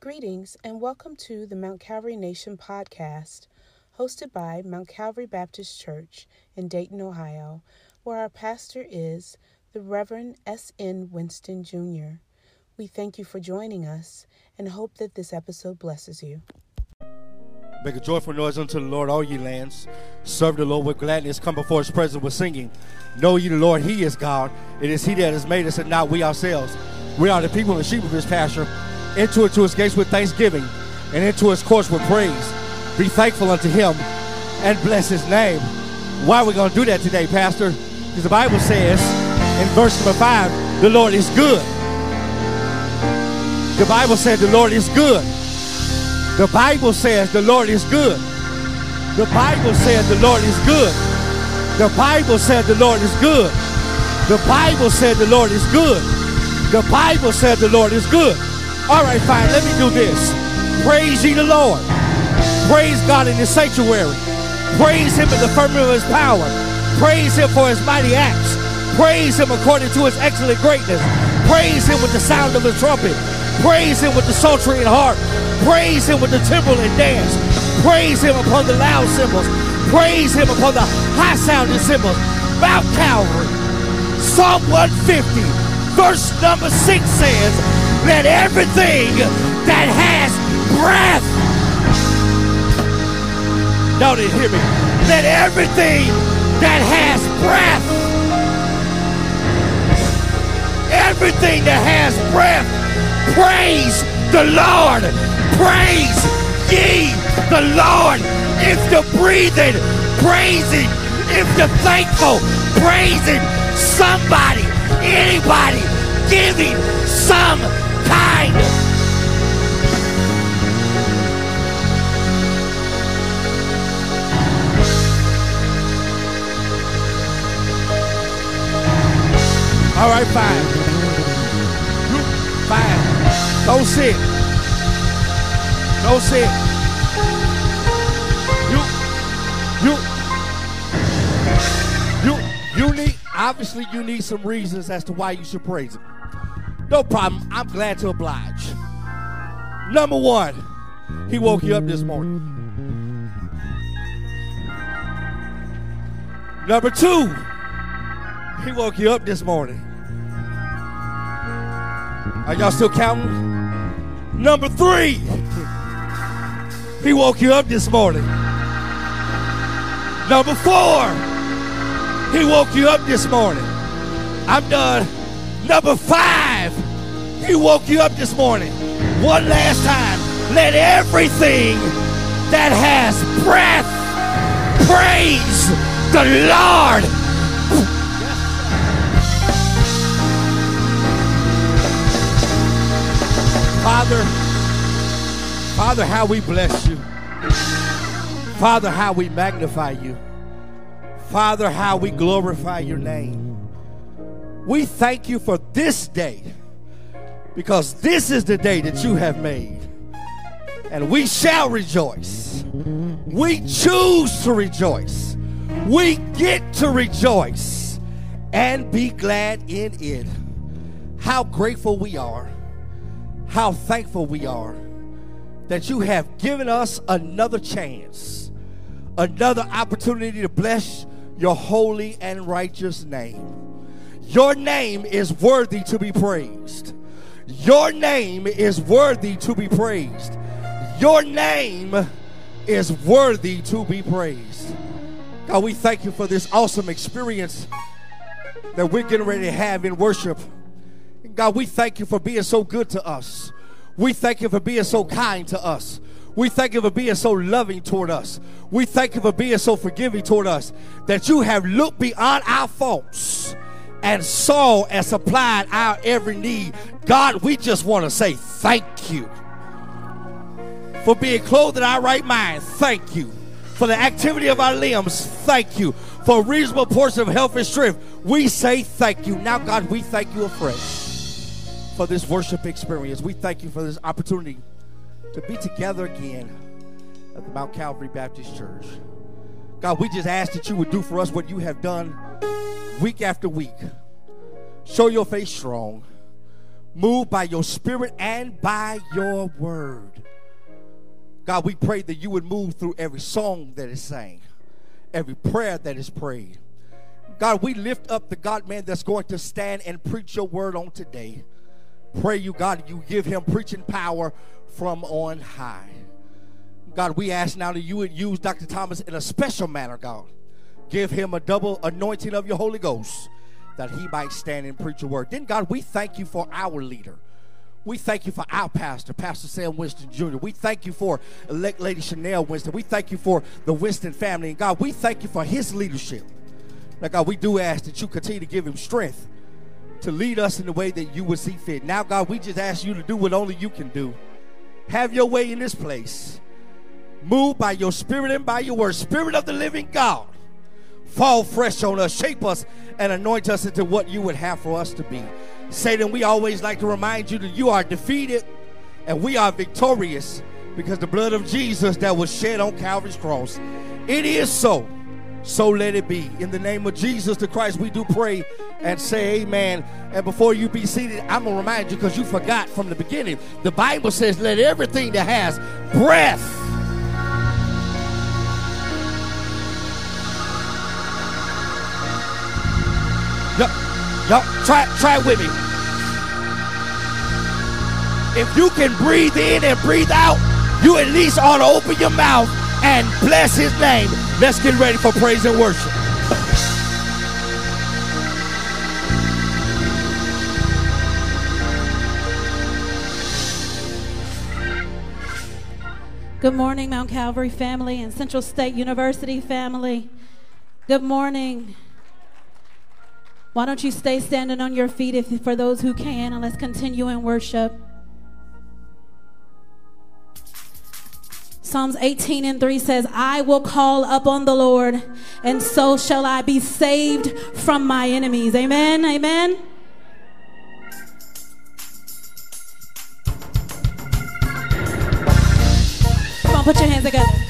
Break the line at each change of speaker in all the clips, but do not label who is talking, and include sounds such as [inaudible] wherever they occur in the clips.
Greetings and welcome to the Mount Calvary Nation podcast, hosted by Mount Calvary Baptist Church in Dayton, Ohio, where our pastor is the Reverend S.N. Winston Jr. We thank you for joining us and hope that this episode blesses you.
Make a joyful noise unto the Lord, all ye lands. Serve the Lord with gladness. Come before his presence with singing. Know ye the Lord, he is God. It is he that has made us and not we ourselves. We are the people and sheep of his pasture. Enter into his gates with thanksgiving and into his courts with praise. Be thankful unto him and bless his name. Why are we going to do that today, Pastor? Because the Bible says in verse number five, the Lord is good. The Bible said the Lord is good. The Bible says the Lord is good. The Bible said the Lord is good. The Bible said the Lord is good. The Bible said the Lord is good. The Bible said the Lord is good. All right, fine. Let me do this. Praise ye the Lord. Praise God in his sanctuary. Praise him in the firmament of his power. Praise him for his mighty acts. Praise him according to his excellent greatness. Praise him with the sound of the trumpet. Praise him with the psaltery and harp. Praise him with the timbrel and dance. Praise him upon the loud cymbals. Praise him upon the high sounding cymbals. Mount Calvary. Psalm 150, verse number 6 says, Let everything that has breath. Y'all didn't hear me. Let everything that has breath. Everything that has breath. Praise the Lord. Praise ye the Lord. If you're breathing, praising. If you're thankful, praise praising somebody, anybody, giving some All right, fine. Fine. Go sit. Go sit. You, you, you, you need, obviously you need some reasons as to why you should praise him. No problem. I'm glad to oblige. Number one, he woke you up this morning. Number two, he woke you up this morning. Are y'all still counting? Number three, he woke you up this morning. Number four, he woke you up this morning. I'm done. Number five, he woke you up this morning. One last time, let everything that has breath praise the Lord. Father, Father, how we bless you. Father, how we magnify you. Father, how we glorify your name. We thank you for this day because this is the day that you have made. And we shall rejoice. We choose to rejoice. We get to rejoice and be glad in it. How grateful we are how thankful we are that you have given us another chance, another opportunity to bless your holy and righteous name. Your name is worthy to be praised. Your name is worthy to be praised. Your name is worthy to be praised. God, we thank you for this awesome experience that we're getting ready to have in worship. God, we thank you for being so good to us. We thank you for being so kind to us. We thank you for being so loving toward us. We thank you for being so forgiving toward us that you have looked beyond our faults and saw and supplied our every need. God, we just want to say thank you for being clothed in our right mind. Thank you. For the activity of our limbs, thank you. For a reasonable portion of health and strength, we say thank you. Now, God, we thank you afresh for this worship experience. We thank you for this opportunity to be together again at the Mount Calvary Baptist Church. God, we just ask that you would do for us what you have done week after week. Show your face strong. Move by your spirit and by your word. God, we pray that you would move through every song that is sang, every prayer that is prayed. God, we lift up the God man that's going to stand and preach your word on today. Pray you, God, you give him preaching power from on high. God, we ask now that you would use Dr. Thomas in a special manner, God. Give him a double anointing of your Holy Ghost that he might stand and preach your word. Then, God, we thank you for our leader. We thank you for our pastor, Pastor Sam Winston Jr. We thank you for Lady Chanel Winston. We thank you for the Winston family. And God, we thank you for his leadership. Now, God, we do ask that you continue to give him strength to lead us in the way that you would see fit. Now, God, we just ask you to do what only you can do. Have your way in this place. Move by your spirit and by your word. Spirit of the living God, fall fresh on us, shape us, and anoint us into what you would have for us to be. Satan, we always like to remind you that you are defeated and we are victorious because the blood of Jesus that was shed on Calvary's cross. It is so. So let it be. In the name of Jesus the Christ, we do pray and say amen. And before you be seated, I'm going to remind you because you forgot from the beginning. The Bible says, let everything that has breath. Y'all, try, try with me. If you can breathe in and breathe out, you at least ought to open your mouth and bless his name. Let's get ready for praise and worship.
Good morning, Mount Calvary family and Central State University family. Good morning. Why don't you stay standing on your feet if, for those who can, and let's continue in worship. Psalms 18 and 3 says, I will call upon the Lord, and so shall I be saved from my enemies. Amen. Amen. Come on, put your hands together.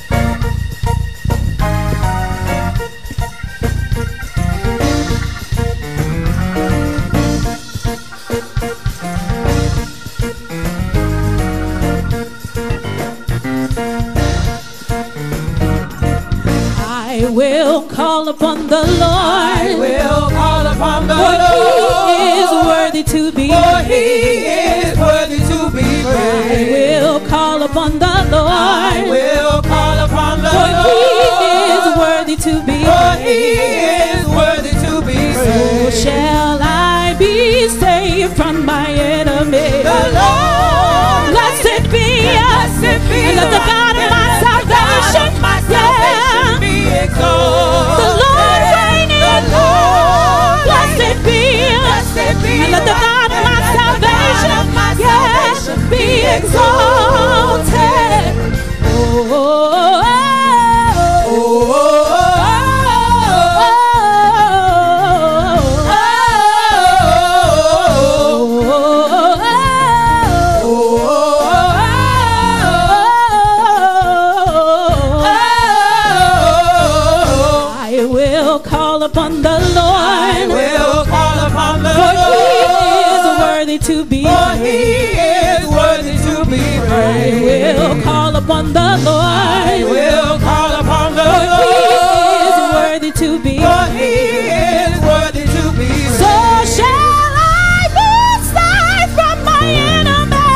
I will call upon the Lord.
I will call upon the
For
Lord.
he is worthy to be
For he is worthy to be praised.
I will call upon the Lord.
I will call upon the
For he is worthy to be
For he is worthy to be
So
praised.
shall I be saved from my enemy.
The Lord,
The Lord reigneth.
The Lord
Blessed be,
Blessed be
and let the God of my salvation, yeah, be exalted. The
I
Lord,
will call upon the
for He is
Lord.
worthy to be
For he is worthy to be praised.
I will call upon the
I
Lord,
will call upon the
for He is worthy to be.
For he is worthy to be
So
praised.
shall I be saved from my enemy.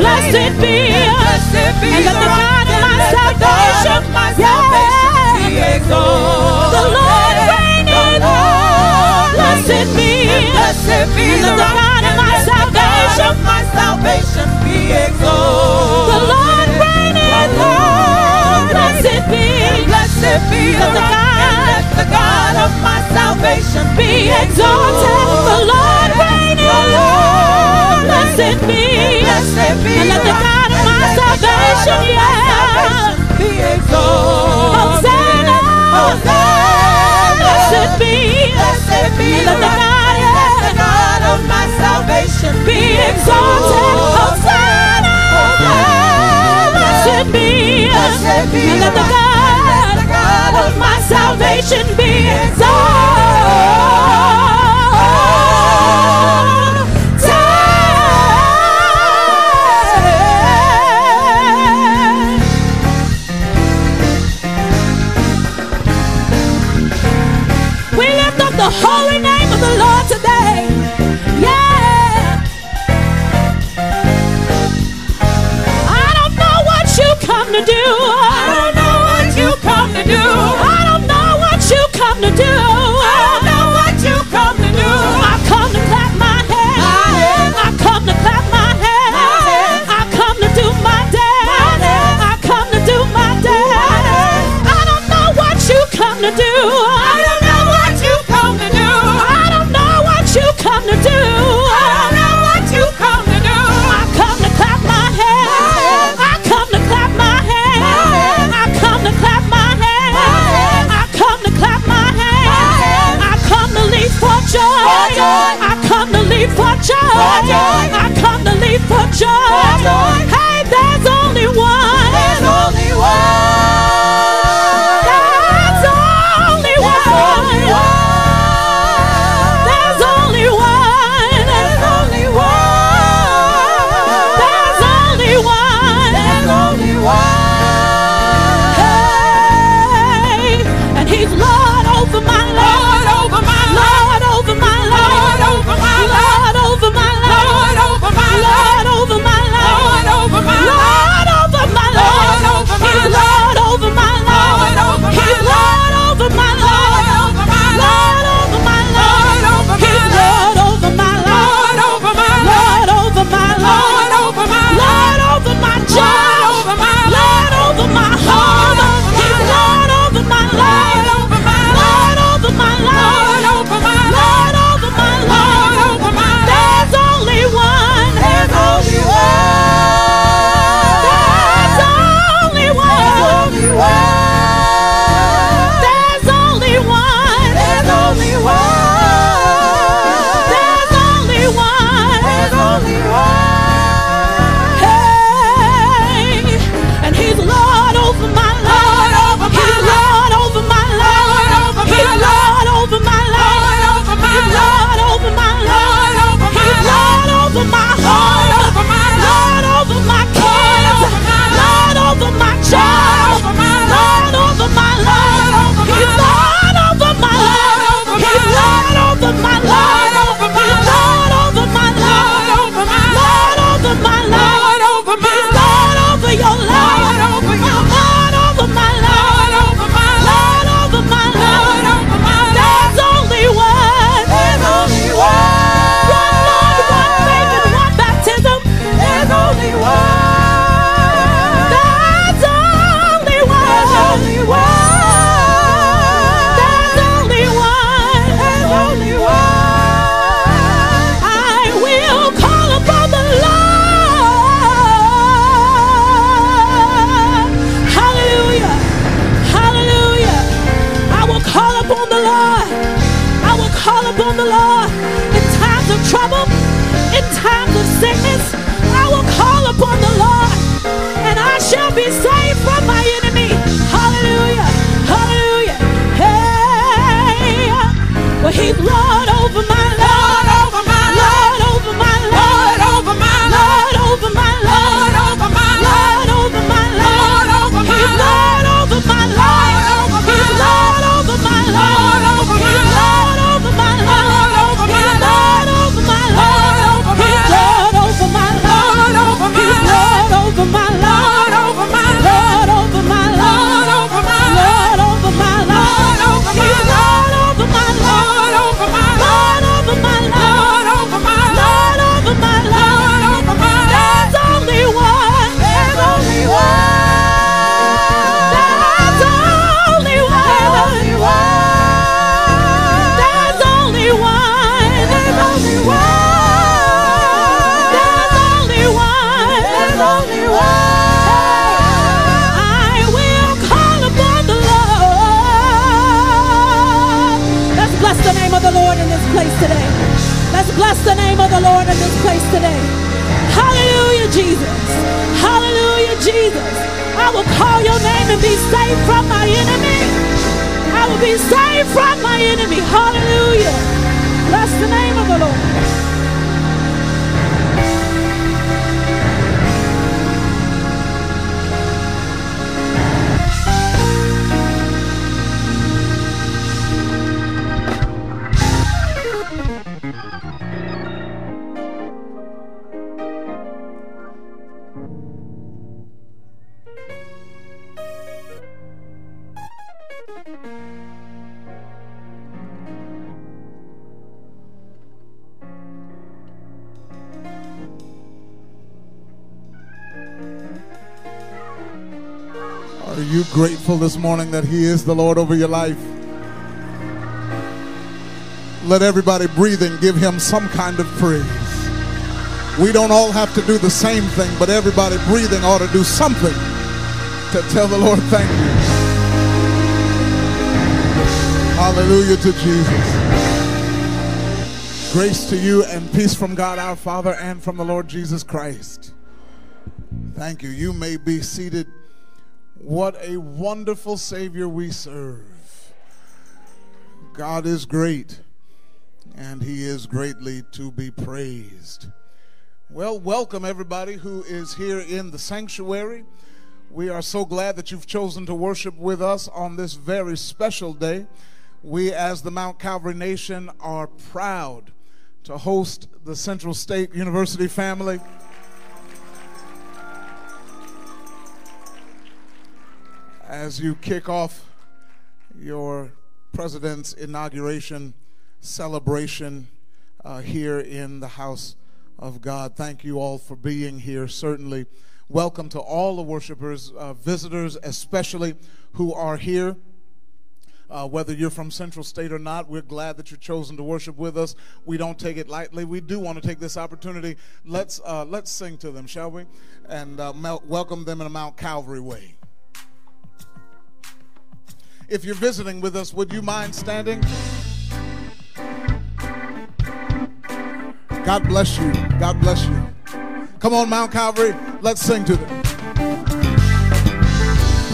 Blessed be,
Blessed be
and let the God of my
and let the God
salvation,
my
yeah.
salvation be exalted.
The Lord. Blessed be,
Blessed be
and let the God of my
and the
salvation,
of my salvation be exalted.
the Lord reigneth. Blessed be,
Blessed be
Let the God-
and let the God of my salvation
be exalted. The Lord reigneth. Blessed be,
Blessed be
and let the God of my
and the
salvation, yeah.
salvation be exalted.
Hosanna.
Hosanna.
Be, let the God,
of my salvation
be exalted. Be, let the God of my salvation be exalted. Holy joy.
I come to
leave for joy. for joy. I come to leave for joy.
For joy.
Hey. place today. Let's bless the name of the Lord in this place today. Hallelujah, Jesus. Hallelujah, Jesus. I will call your name and be saved from my enemy. I will be saved from my enemy. Hallelujah. Bless the name of the Lord.
Grateful this morning that He is the Lord over your life? Let everybody breathing give Him some kind of praise. We don't all have to do the same thing, but everybody breathing ought to do something to tell the Lord thank you. Hallelujah to Jesus. Grace to you and peace from God our Father and from the Lord Jesus Christ. Thank you. You may be seated. What a wonderful Savior we serve. God is great, and He is greatly to be praised. Well, welcome everybody who is here in the sanctuary. We are so glad that you've chosen to worship with us on this very special day. We, as the Mount Calvary Nation, are proud to host the Central State University family. As you kick off your president's inauguration celebration uh, here in the house of God, thank you all for being here. Certainly, welcome to all the worshipers, uh, visitors, especially who are here. Uh, whether you're from Central State or not, we're glad that you're chosen to worship with us. We don't take it lightly. We do want to take this opportunity. Let's uh, let's sing to them, shall we? And uh, welcome them in a Mount Calvary way. If you're visiting with us, would you mind standing? God bless you. God bless you. Come on, Mount Calvary. Let's sing to them.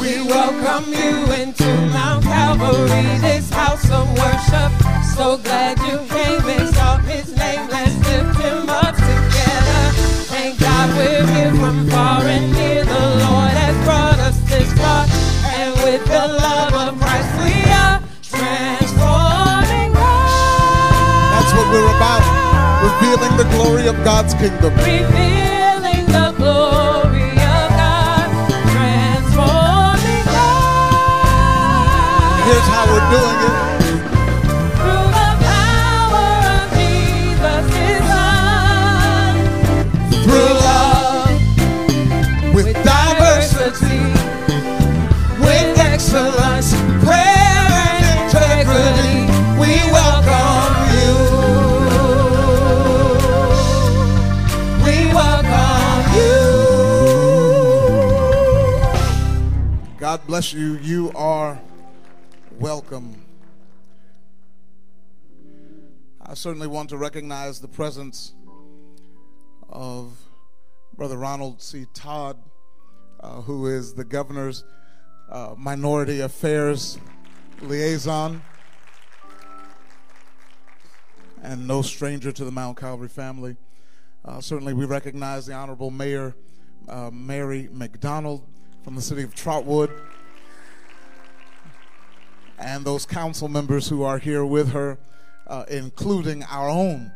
We welcome you into Mount Calvary, this house of worship. So glad you came, exalt his name, let's lift him up together. Thank God we're here from far and near. The Lord has brought us this far, and with the love of
revealing the glory of God's kingdom.
Revealing the glory of God, transforming lives.
Here's how we're doing it.
Through the power of Jesus, His Son. Through love,
With
diversity, with excellence,
bless you. You are welcome. I certainly want to recognize the presence of Brother Ronald C. Todd, uh, who is the governor's uh, minority affairs liaison, and no stranger to the Mount Calvary family. Uh, certainly, we recognize the Honorable Mayor uh, Mary McDonald from the city of Trotwood, and those council members who are here with her, uh, including our own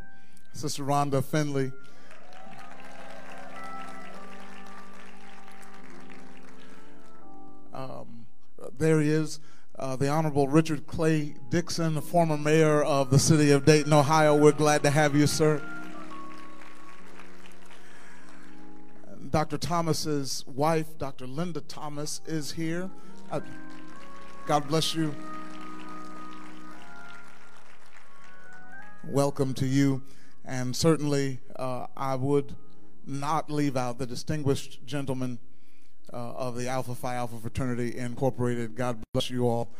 Sister Rhonda Finley. Um, there he is, uh, the Honorable Richard Clay Dixon, the former mayor of the city of Dayton, Ohio. We're glad to have you, sir. Dr. Thomas's wife, Dr. Linda Thomas, is here. Uh, God bless you. Welcome to you. And certainly, uh, I would not leave out the distinguished gentleman uh, of the Alpha Phi Alpha Fraternity Incorporated. God bless you all.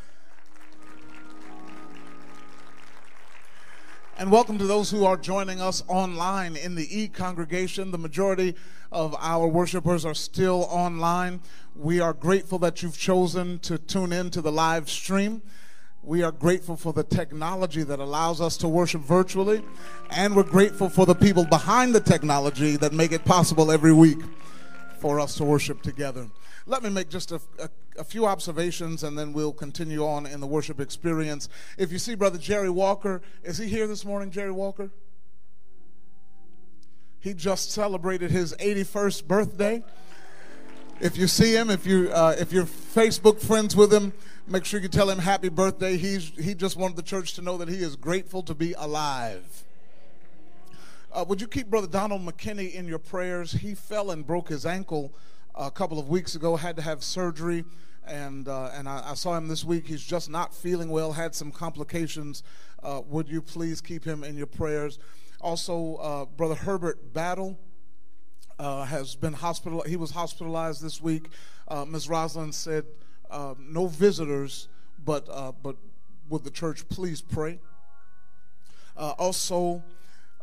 And welcome to those who are joining us online in the E congregation. The majority of our worshipers are still online. We are grateful that you've chosen to tune in to the live stream. We are grateful for the technology that allows us to worship virtually, and we're grateful for the people behind the technology that make it possible every week for us to worship together. Let me make just a, a, a, few observations and then we'll continue on in the worship experience. If you see Brother Jerry Walker, is he here this morning, Jerry Walker? He just celebrated his 81st birthday. If you see him, if you uh, if you're Facebook friends with him, make sure you tell him happy birthday. He's he just wanted the church to know that he is grateful to be alive. Uh, would you keep Brother Donald McKinney in your prayers? He fell and broke his ankle a couple of weeks ago, had to have surgery, and uh, and I, I, saw him this week. He's just not feeling well, had some complications. Uh, would you please keep him in your prayers? Also, uh, Brother Herbert Battle. Uh, has been hospital. He was hospitalized this week. Uh, Ms. Rosalind said, uh, "No visitors, but but would the church please pray?" also,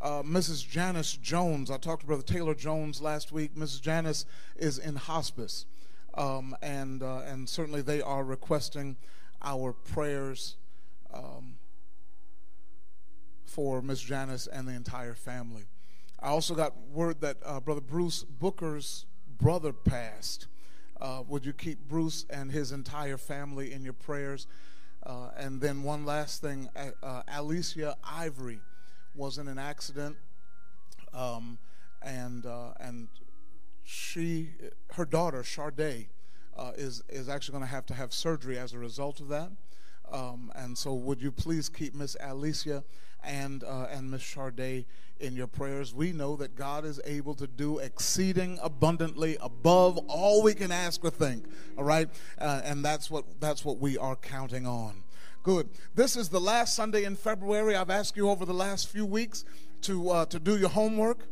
uh, Mrs. Janice Jones. I talked to Brother Taylor Jones last week. Mrs. Janice is in hospice, um, and uh, and certainly they are requesting our prayers um, for Miss Janice and the entire family. I also got word that uh, Brother Bruce Booker's brother passed. Uh, would you keep Bruce and his entire family in your prayers? Uh, and then one last thing, uh, Alicia Ivory was in an accident, um, and uh, and she, her daughter Charday, uh, is is actually going to have to have surgery as a result of that. Um, and so, would you please keep Miss Alicia and uh, and Miss Charday in your prayers? We know that God is able to do exceeding abundantly above all we can ask or think. All right, uh, and that's what that's what we are counting on. Good. This is the last Sunday in February. I've asked you over the last few weeks to uh, to do your homework.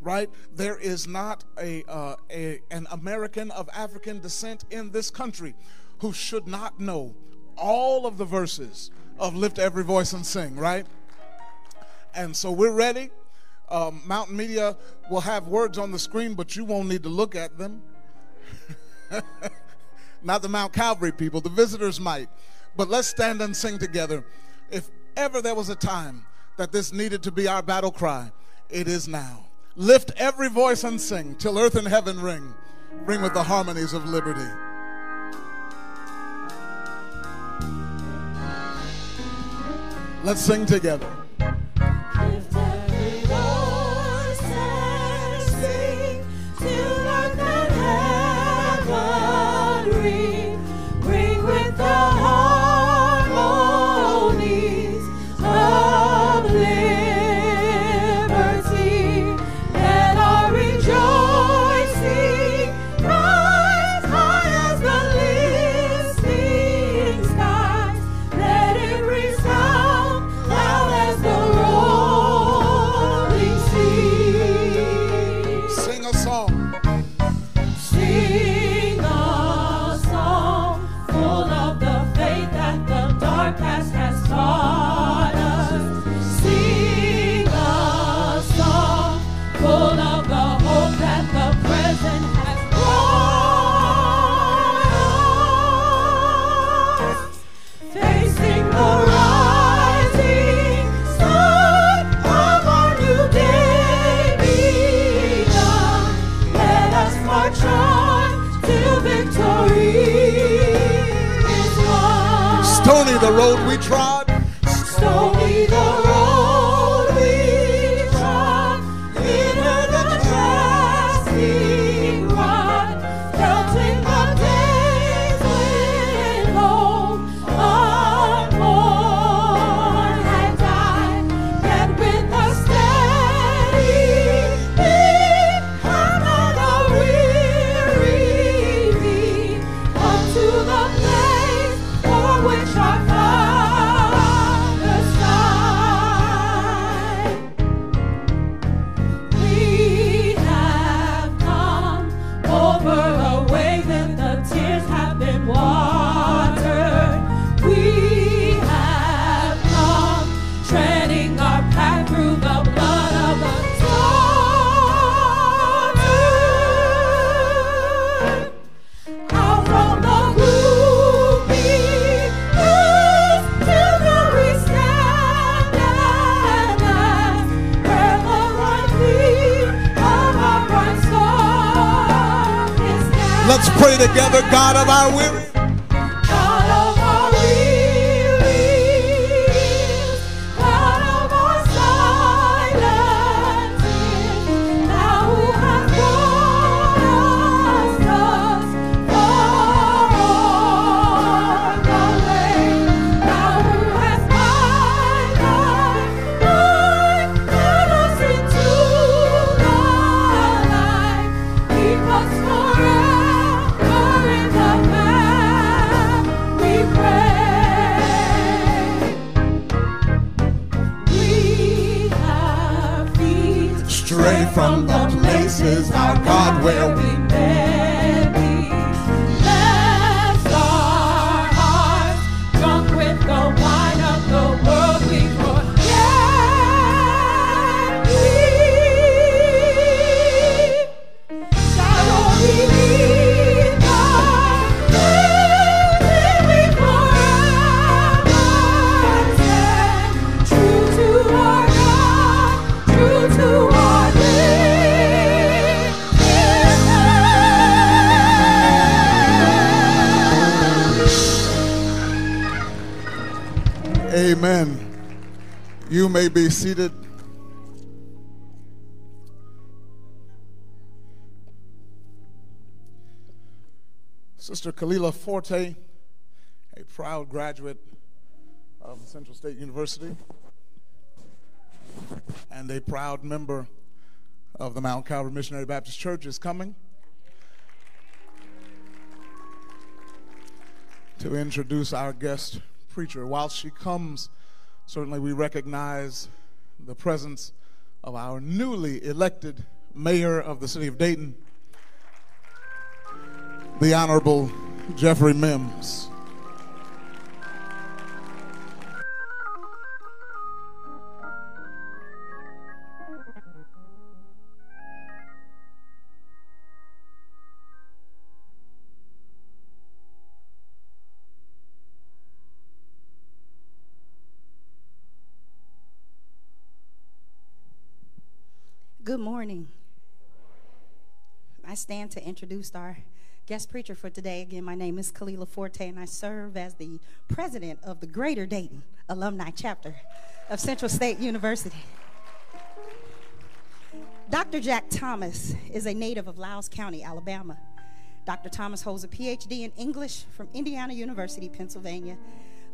Right? There is not a, uh, a an American of African descent in this country who should not know all of the verses of "Lift Every Voice and Sing." Right? And so we're ready. Um, Mountain Media will have words on the screen, but you won't need to look at them. [laughs] Not the Mount Calvary people, the visitors might. But let's stand and sing together. If ever there was a time that this needed to be our battle cry, it is now. Lift every voice and sing till earth and heaven ring. Ring with the harmonies of liberty. Let's sing together. God of our weary. You may be seated. Sister Kalila Forte, a proud graduate of Central State University and a proud member of the Mount Calvary Missionary Baptist Church, is coming to introduce our guest preacher. While she comes, certainly we recognize the presence of our newly elected mayor of the city of Dayton, the Honorable Jeffrey Mims.
Good morning. I stand to introduce our guest preacher for today. Again, my name is Kalila Forte, and I serve as the president of the Greater Dayton Alumni Chapter of Central State University. Dr. Jack Thomas is a native of Lowndes County, Alabama. Dr. Thomas holds a PhD in English from Indiana University, Pennsylvania,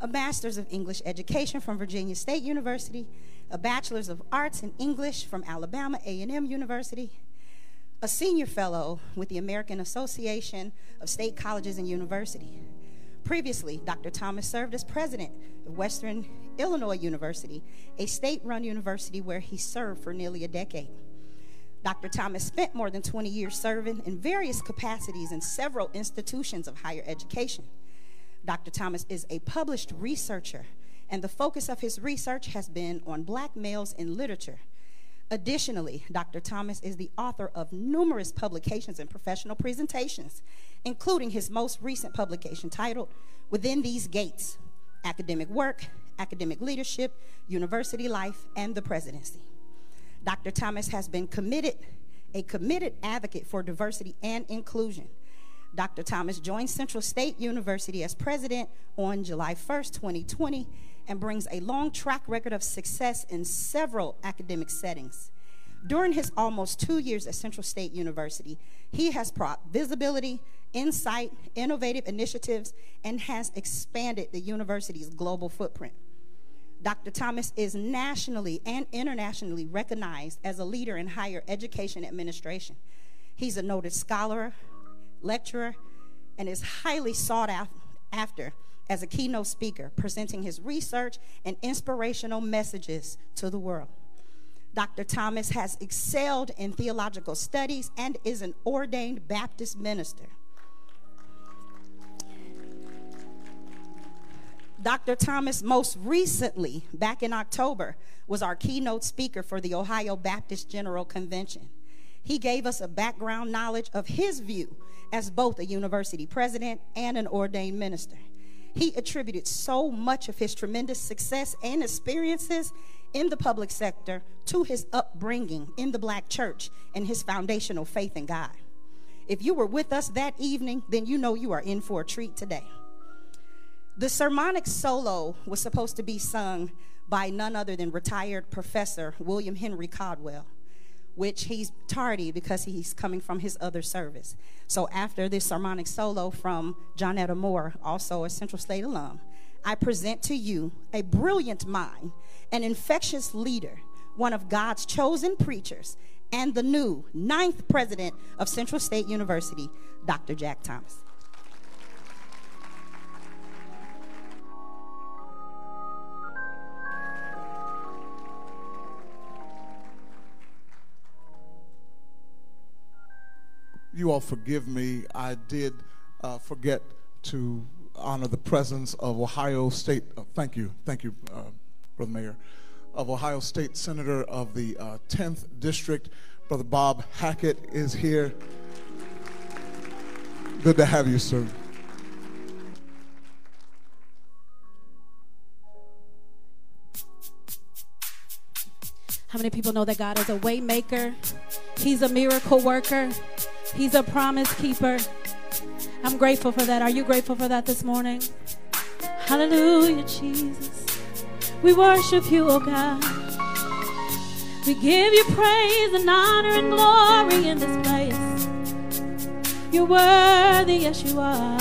a Master's of English Education from Virginia State University, a Bachelor's of Arts in English from Alabama A&M University, a Senior Fellow with the American Association of State Colleges and University. Previously, Dr. Thomas served as president of Western Illinois University, a state-run university where he served for nearly a decade. Dr. Thomas spent more than 20 years serving in various capacities in several institutions of higher education. Dr. Thomas is a published researcher, and the focus of his research has been on black males in literature. Additionally, Dr. Thomas is the author of numerous publications and professional presentations, including his most recent publication titled Within These Gates Academic Work, Academic Leadership, University Life, and the Presidency. Dr. Thomas has been committed, a committed advocate for diversity and inclusion. Dr. Thomas joined Central State University as president on July 1st, 2020, and brings a long track record of success in several academic settings. During his almost two years at Central State University, he has brought visibility, insight, innovative initiatives, and has expanded the university's global footprint. Dr. Thomas is nationally and internationally recognized as a leader in higher education administration. He's a noted scholar, lecturer, and is highly sought after as a keynote speaker, presenting his research and inspirational messages to the world. Dr. Thomas has excelled in theological studies and is an ordained Baptist minister. Dr. Thomas, most recently, back in October, was our keynote speaker for the Ohio Baptist General Convention. He gave us a background knowledge of his view as both a university president and an ordained minister. He attributed so much of his tremendous success and experiences in the public sector to his upbringing in the black church and his foundational faith in God. If you were with us that evening, then you know you are in for a treat today. The sermonic solo was supposed to be sung by none other than retired Professor William Henry Caldwell, which he's tardy because he's coming from his other service. So after this sermonic solo from Johnetta Moore, also a Central State alum, I present to you a brilliant mind, an infectious leader, one of God's chosen preachers, and the new ninth president of Central State University, Dr. Jack Thomas.
You all forgive me. I did uh, forget to honor the presence of Ohio State. Uh, thank you, thank you, uh, Brother Mayor, of Ohio State Senator of the uh, 10th District. Brother Bob Hackett is here. Good to have you, sir.
How many people know that God is a way maker? He's a miracle worker. He's a promise keeper. I'm grateful for that. Are you grateful for that this morning? Hallelujah, Jesus. We worship you, oh God. We give you praise and honor and glory in this place. You're worthy, yes, you are.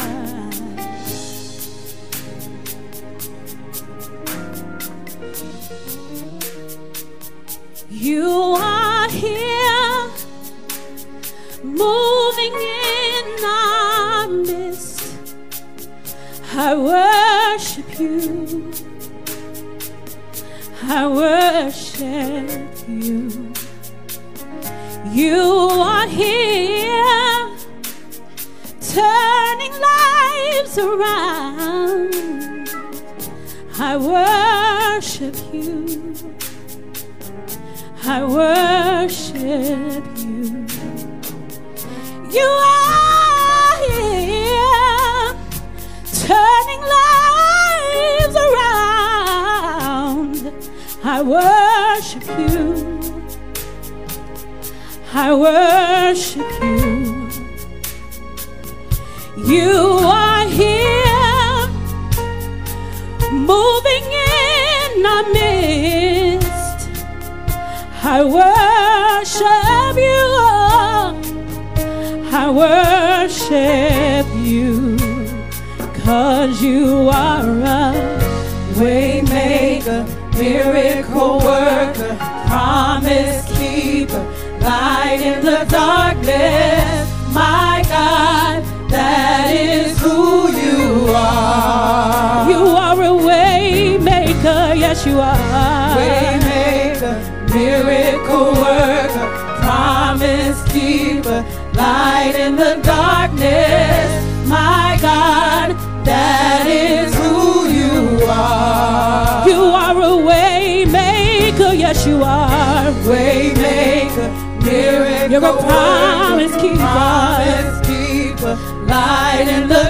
You are here, you. I worship you. You are here, turning lives around. I worship you. I worship you. You are I worship you. I worship you. You are here, moving in our midst. I worship you. I worship you. Cause you are a
Waymaker, miracle worker, promise keeper, light in the darkness. My God, that is who you are.
you are a way maker. Yes, you are.
Waymaker, miracle worker, promise keeper, light in the darkness.
You're a promise keeper.
promise keeper, light in the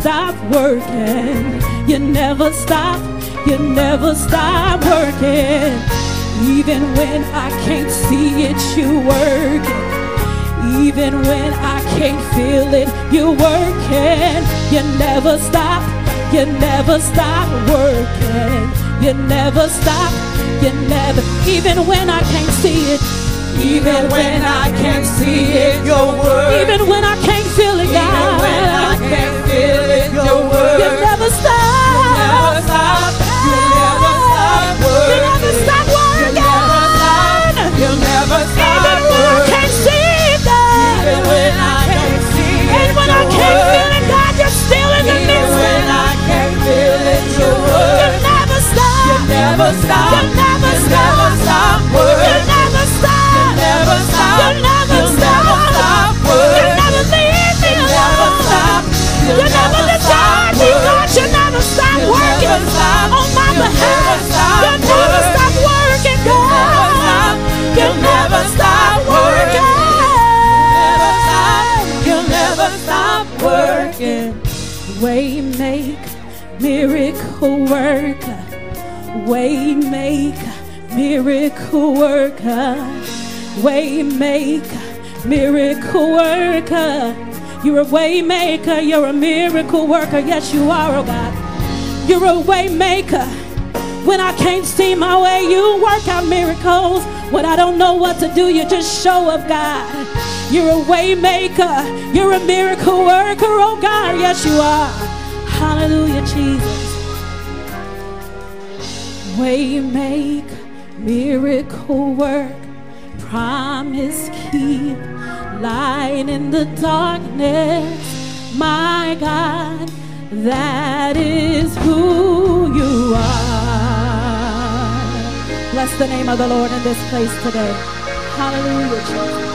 stop working. You never stop, you never stop working. Even when I can't see it, you working. Even when I can't feel it, you're working. You never stop, you never stop working. You never stop, you never, even when I can't see it.
Even when I can't see it, your word.
Even when I can't never stop.
You never You stop.
never stop
You working.
never stop.
You never stop.
You never stop.
never stop
You
working.
never leave me
You never
alone.
stop.
You never desert me, God. You never stop working
never stop.
on my
You never
behalf.
stop
never
working.
stop working,
You never
God.
stop.
You
You never stop working. Never stop. You never stop working.
Miracle worker. Way make, miracle worker. Way make, miracle worker. You're a waymaker. You're a miracle worker. Yes, you are, oh God. You're a waymaker. When I can't see my way, you work out miracles. When I don't know what to do, you just show up, God. You're a waymaker. You're a miracle worker, oh God. Yes, you are. Hallelujah, Jesus. Way make, miracle work, promise keep, light in the darkness. My God, that is who you are. Bless the name of the Lord in this place today. Hallelujah,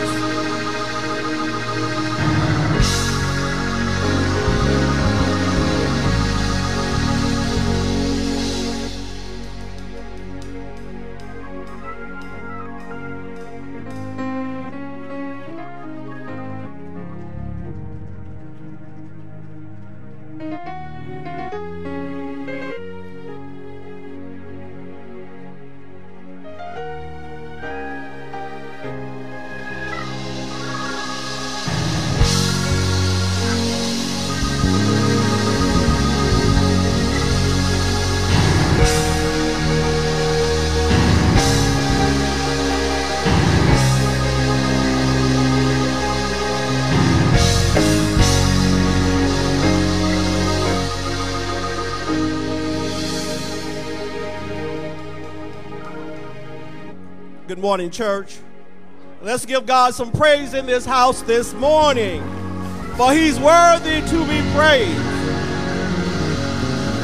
Good morning, church. Let's give God some praise in this house this morning, for He's worthy to be praised.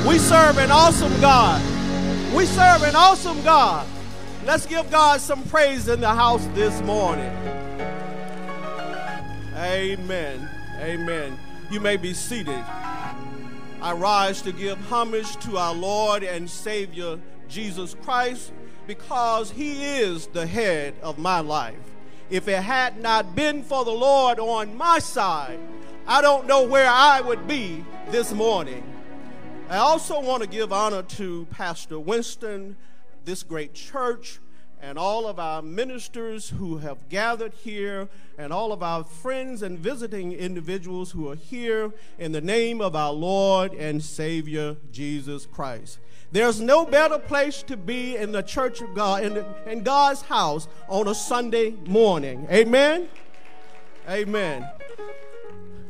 We serve an awesome God. We serve an awesome God. Let's give God some praise in the house this morning. Amen. Amen. You may be seated. I rise to give homage to our Lord and Savior Jesus Christ because he is the head of my life. If it had not been for the Lord on my side, I don't know where I would be this morning. I also want to give honor to Pastor Winston, this great church, and all of our ministers who have gathered here, and all of our friends and visiting individuals who are here in the name of our Lord and Savior Jesus Christ. There's no better place to be in the church of God, in, the, in God's house on a Sunday morning. Amen? Amen.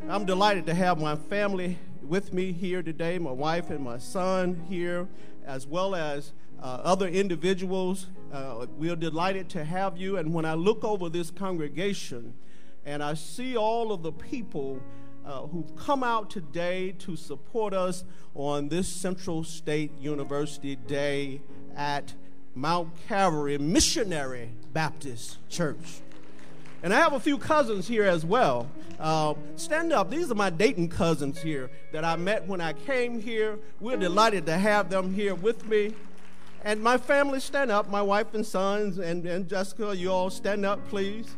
I'm delighted to have my family with me here today, my wife and my son here, as well as uh, other individuals. Uh, we are delighted to have you. And when I look over this congregation and I see all of the people uh, who've come out today to support us on this Central State University Day at Mount Calvary Missionary Baptist Church. And I have a few cousins here as well. Uh, stand up. These are my Dayton cousins here that I met when I came here. We're delighted to have them here with me. And my family, stand up. My wife and sons and, and Jessica, you all stand up, please.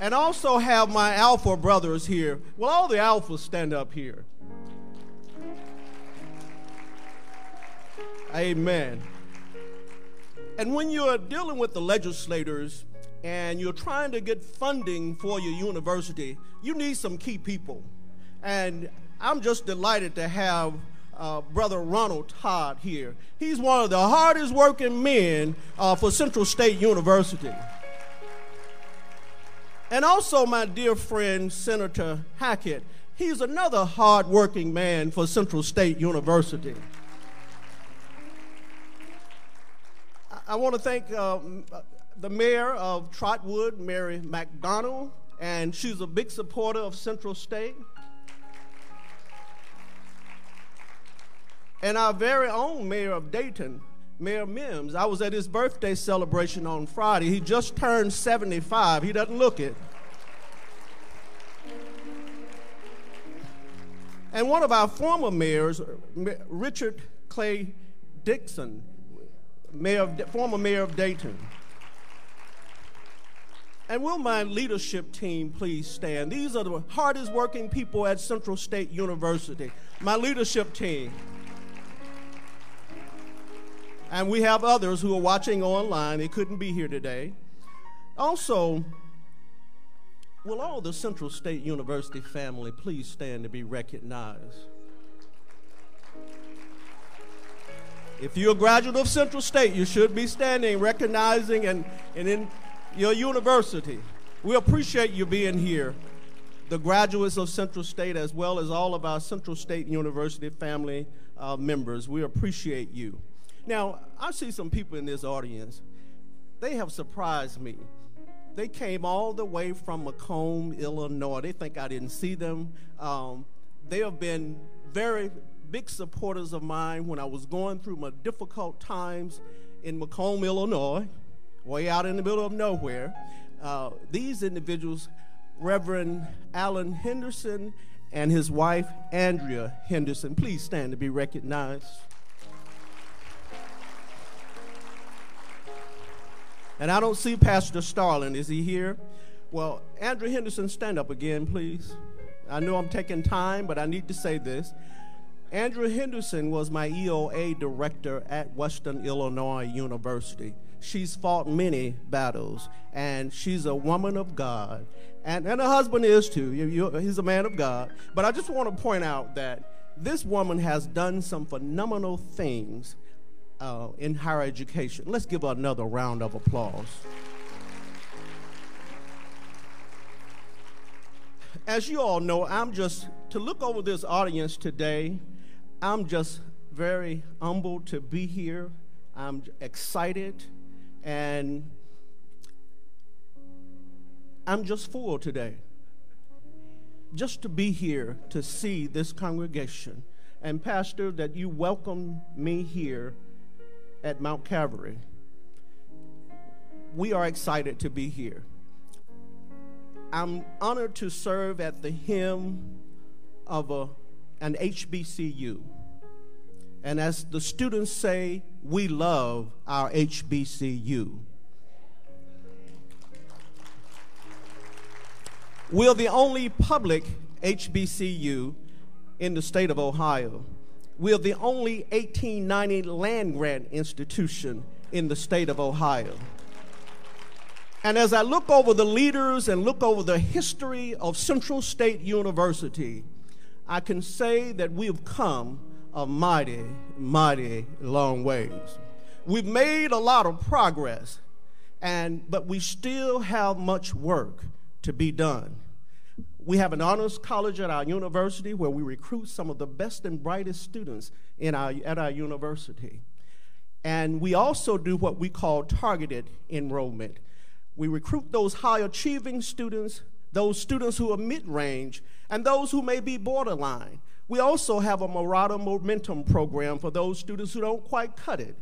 And also have my alpha brothers here. Well, all the alphas stand up here? Amen. And when you're dealing with the legislators and you're trying to get funding for your university, you need some key people. And I'm just delighted to have uh, Brother Ronald Todd here. He's one of the hardest working men uh, for Central State University. And also, my dear friend, Senator Hackett. He's another hard working man for Central State University. I, want to thank uh, the mayor of Trotwood, Mary McDonald, and she's a big supporter of Central State. and our very own mayor of Dayton, Mayor Mims. I was at his birthday celebration on Friday. He just turned 75. He doesn't look it. And one of our former mayors, Richard Clay Dixon, mayor of, former mayor of Dayton. And will my leadership team please stand? These are the hardest working people at Central State University. My leadership team. And we have others who are watching online. They couldn't be here today. Also, will all the Central State University family please stand to be recognized? If you're a graduate of Central State, you should be standing, recognizing, and, and in your university. We appreciate you being here, the graduates of Central State, as well as all of our Central State University family uh, members. We appreciate you. Now, I see some people in this audience. They have surprised me. They came all the way from Macomb, Illinois. They think I didn't see them. Um, they have been very big supporters of mine when I was going through my difficult times in Macomb, Illinois, way out in the middle of nowhere. Uh, these individuals, Reverend Alan Henderson and his wife, Andrea Henderson, please stand to be recognized. And I don't see Pastor Starling. Is he here? Well, Andrea Henderson, stand up again, please. I know I'm taking time, but I need to say this. Andrea Henderson was my EOA director at Western Illinois University. She's fought many battles, and she's a woman of God. And, and her husband is too. You, you, he's a man of God. But I just want to point out that this woman has done some phenomenal things uh, in higher education. Let's give her another round of applause. As you all know, I'm just, to look over this audience today, I'm just very humbled to be here. I'm excited and I'm just full today. Just to be here to see this congregation. And, Pastor, that you welcome me here at Mount Calvary. We are excited to be here. I'm honored to serve at the hymn of a, an HBCU. And as the students say, we love our HBCU. We're the only public HBCU in the state of Ohio. We're the only 1890 land grant institution in the state of Ohio. And as I look over the leaders and look over the history of Central State University, I can say that we've come a mighty, mighty long ways. We've made a lot of progress, and, but we still have much work to be done. We have an honors college at our university where we recruit some of the best and brightest students in our, at our university. And we also do what we call targeted enrollment. We recruit those high achieving students, those students who are mid range, and those who may be borderline. We also have a Marauder Momentum program for those students who don't quite cut it.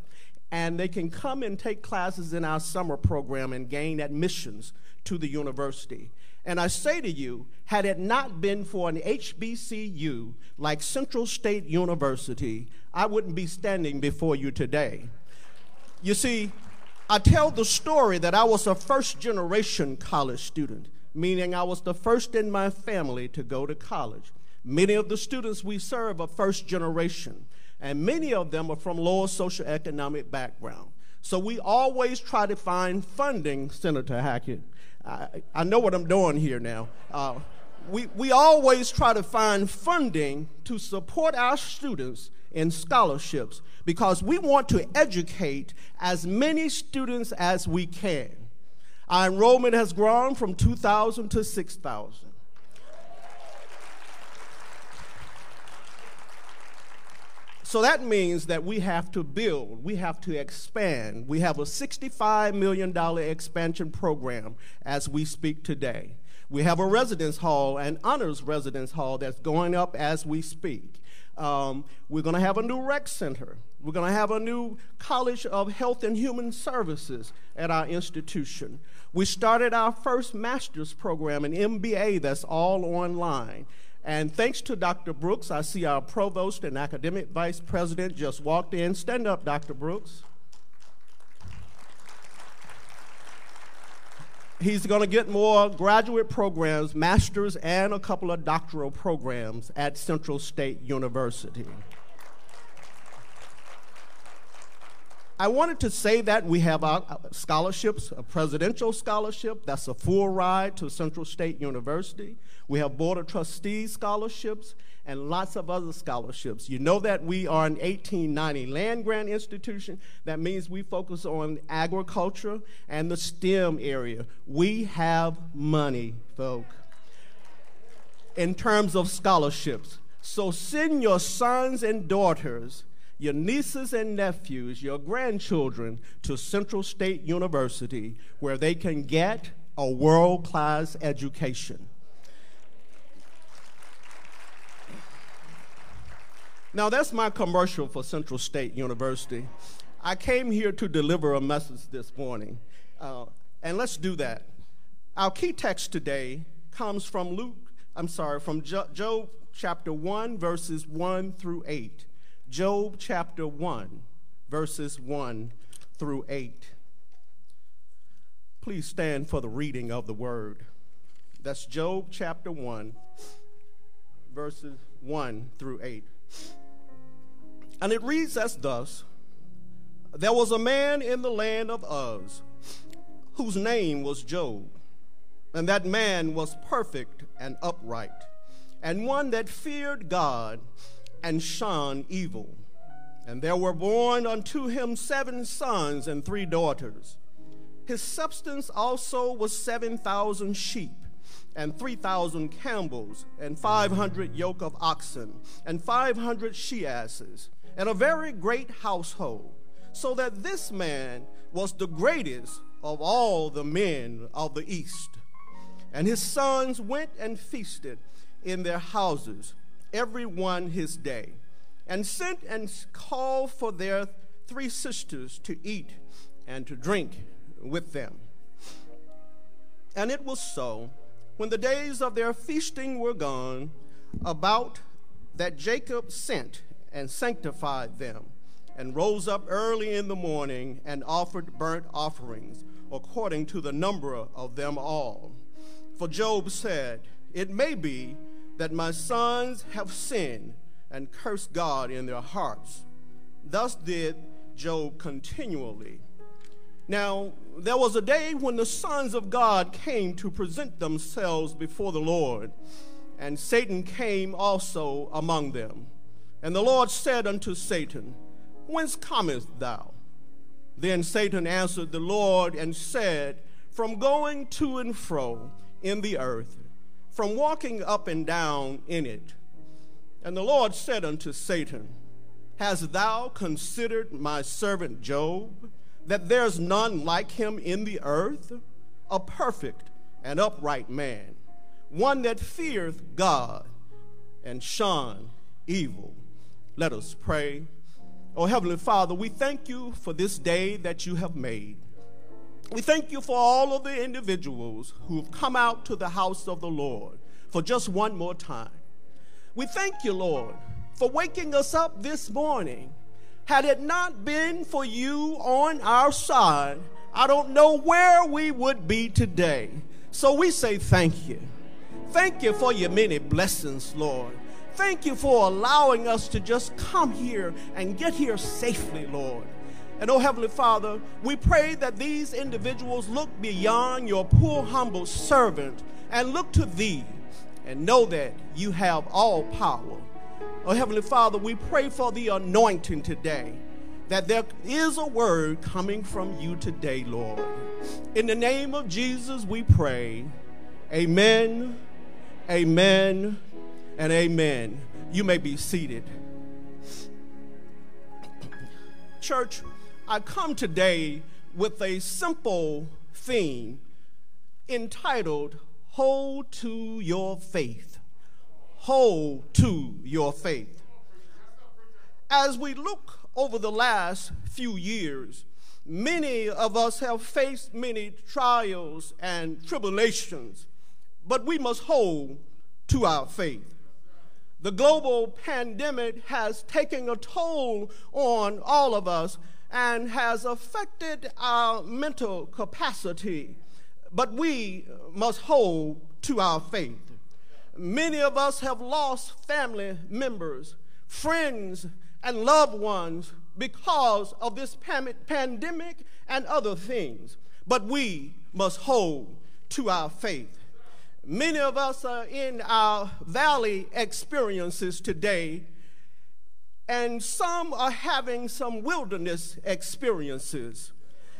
and they can come and take classes in our summer program and gain admissions to the university. And I say to you, had it not been for an HBCU like Central State University, I wouldn't be standing before you today. You see, I tell the story that I was a first generation college student, meaning I was the first in my family to go to college. Many of the students we serve are first generation, and many of them are from lower socioeconomic background. So we always try to find funding, Senator Hackett, I, I know what I'm doing here now. Uh, we, we always try to find funding to support our students in scholarships because we want to educate as many students as we can. Our enrollment has grown from 2,000 to 6,000. So that means that we have to build, we have to expand. We have a $65 million expansion program as we speak today. We have a residence hall, an honors residence hall that's going up as we speak. Um, we're going to have a new rec center. We're going to have a new College of Health and Human Services at our institution. We started our first master's program, an MBA that's all online. And thanks to Dr. Brooks, I see our provost and academic vice president just walked in. Stand up, Dr. Brooks. He's going to get more graduate programs, masters, and a couple of doctoral programs at Central State University. I wanted to say that we have our scholarships, a presidential scholarship, that's a full ride to Central State University. We have Board of Trustees scholarships and lots of other scholarships. You know that we are an 1890 land grant institution. That means we focus on agriculture and the STEM area. We have money, folk, in terms of scholarships. So send your sons and daughters your nieces and nephews, your grandchildren to Central State University where they can get a world class education. Now, that's my commercial for Central State University. I came here to deliver a message this morning, uh, and let's do that. Our key text today comes from Luke, I'm sorry, from Job chapter 1, verses 1 through 8. Job chapter 1, verses 1 through 8. Please stand for the reading of the word. That's Job chapter 1, verses 1 through 8. And it reads as thus There was a man in the land of Uz whose name was Job, and that man was perfect and upright, and one that feared God and shunned evil. And there were born unto him seven sons and three daughters. His substance also was 7,000 sheep, and 3,000 camels, and 500 yoke of oxen, and 500 she asses, and a very great household, so that this man was the greatest of all the men of the east. And his sons went and feasted in their houses every one his day, and sent and called for their three sisters to eat and to drink with them. And it was so, when the days of their feasting were gone, about that Jacob sent and sanctified them, and rose up early in the morning and offered burnt offerings according to the number of them all. For Job said, It may be that my sons have sinned and cursed God in their hearts. Thus did Job continually. Now, there was a day when the sons of God came to present themselves before the Lord, and Satan came also among them. And the Lord said unto Satan, Whence comest thou? Then Satan answered the Lord and said, From going to and fro in the earth from walking up and down in it. And the Lord said unto Satan, Hast thou considered my servant Job, that there's none like him in the earth, a perfect and upright man, one that feareth God and shun evil? Let us pray. Oh, Heavenly Father, we thank you for this day that you have made. We thank you for all of the individuals who've come out to the house of the Lord for just one more time. We thank you, Lord, for waking us up this morning. Had it not been for you on our side, I don't know where we would be today. So we say thank you. Thank you for your many blessings, Lord. Thank you for allowing us to just come here and get here safely, Lord. And oh, Heavenly Father, we pray that these individuals look beyond your poor, humble servant and look to thee and know that you have all power. Oh, Heavenly Father, we pray for the anointing today, that there is a word coming from you today, Lord. In the name of Jesus, we pray. Amen, amen, and amen. You may be seated. Church, I come today with a simple theme entitled Hold to Your Faith. Hold to your faith. As we look over the last few years, many of us have faced many trials and tribulations, but we must hold to our faith. The global pandemic has taken a toll on all of us and has affected our mental capacity, but we must hold to our faith. Many of us have lost family members, friends, and loved ones because of this pandemic and other things, but we must hold to our faith. Many of us are in our valley experiences today, and some are having some wilderness experiences,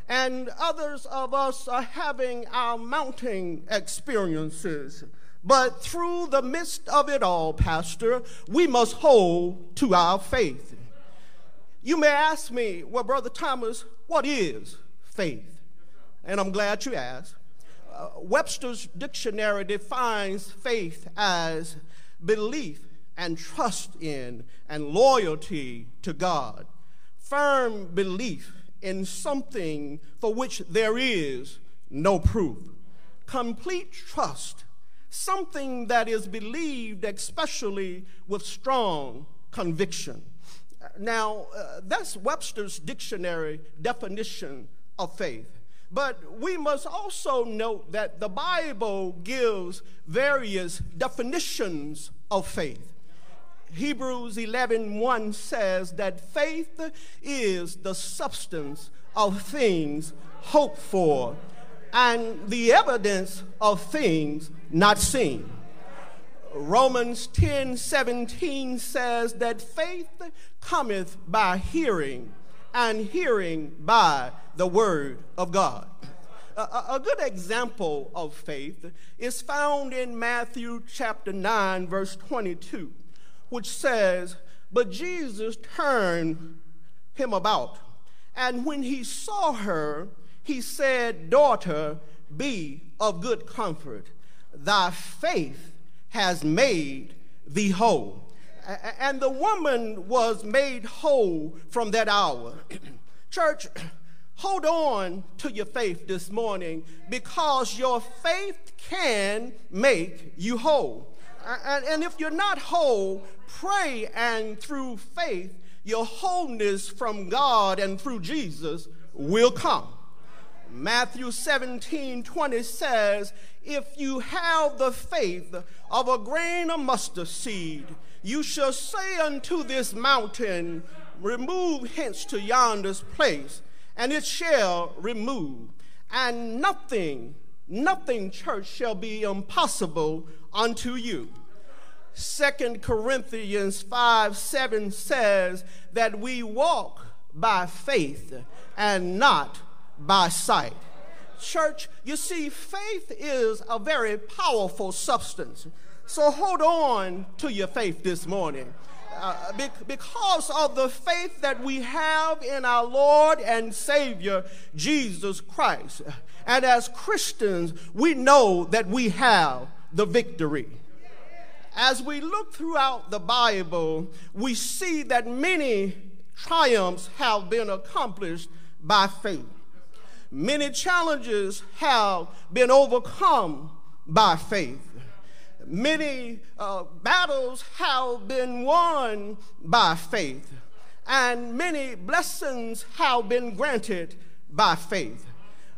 and others of us are having our mountain experiences. But through the midst of it all, Pastor, we must hold to our faith. You may ask me, well, Brother Thomas, what is faith? And I'm glad you asked. Uh, Webster's dictionary defines faith as belief and trust in and loyalty to God, firm belief in something for which there is no proof, complete trust, something that is believed, especially with strong conviction. Now, uh, that's Webster's dictionary definition of faith. But we must also note that the Bible gives various definitions of faith. Hebrews 11 1 says that faith is the substance of things hoped for and the evidence of things not seen. Romans 10 17 says that faith cometh by hearing, and hearing by the word of God. A, a, good example of faith is found in Matthew chapter 9, verse 22 which says, But Jesus turned him about, and when he saw her, he said, Daughter, be of good comfort. Thy faith has made thee whole. And the woman was made whole from that hour. [clears throat] Church, hold on to your faith this morning because your faith can make you whole. And, and if you're not whole, pray and through faith, your wholeness from God and through Jesus will come. Matthew 17 20 says, If you have the faith of a grain of mustard seed, you shall say unto this mountain, Remove hence to yonder's place, and it shall remove. And nothing, nothing, church, shall be impossible unto you. Second Corinthians 5 7 says that we walk by faith and not by sight. Church, you see, faith is a very powerful substance. So hold on to your faith this morning. Uh, because of the faith that we have in our Lord and Savior, Jesus Christ. And as Christians, we know that we have the victory as we look throughout the Bible, we see that many triumphs have been accomplished by faith. Many challenges have been overcome by faith. Many uh, battles have been won by faith. And many blessings have been granted by faith.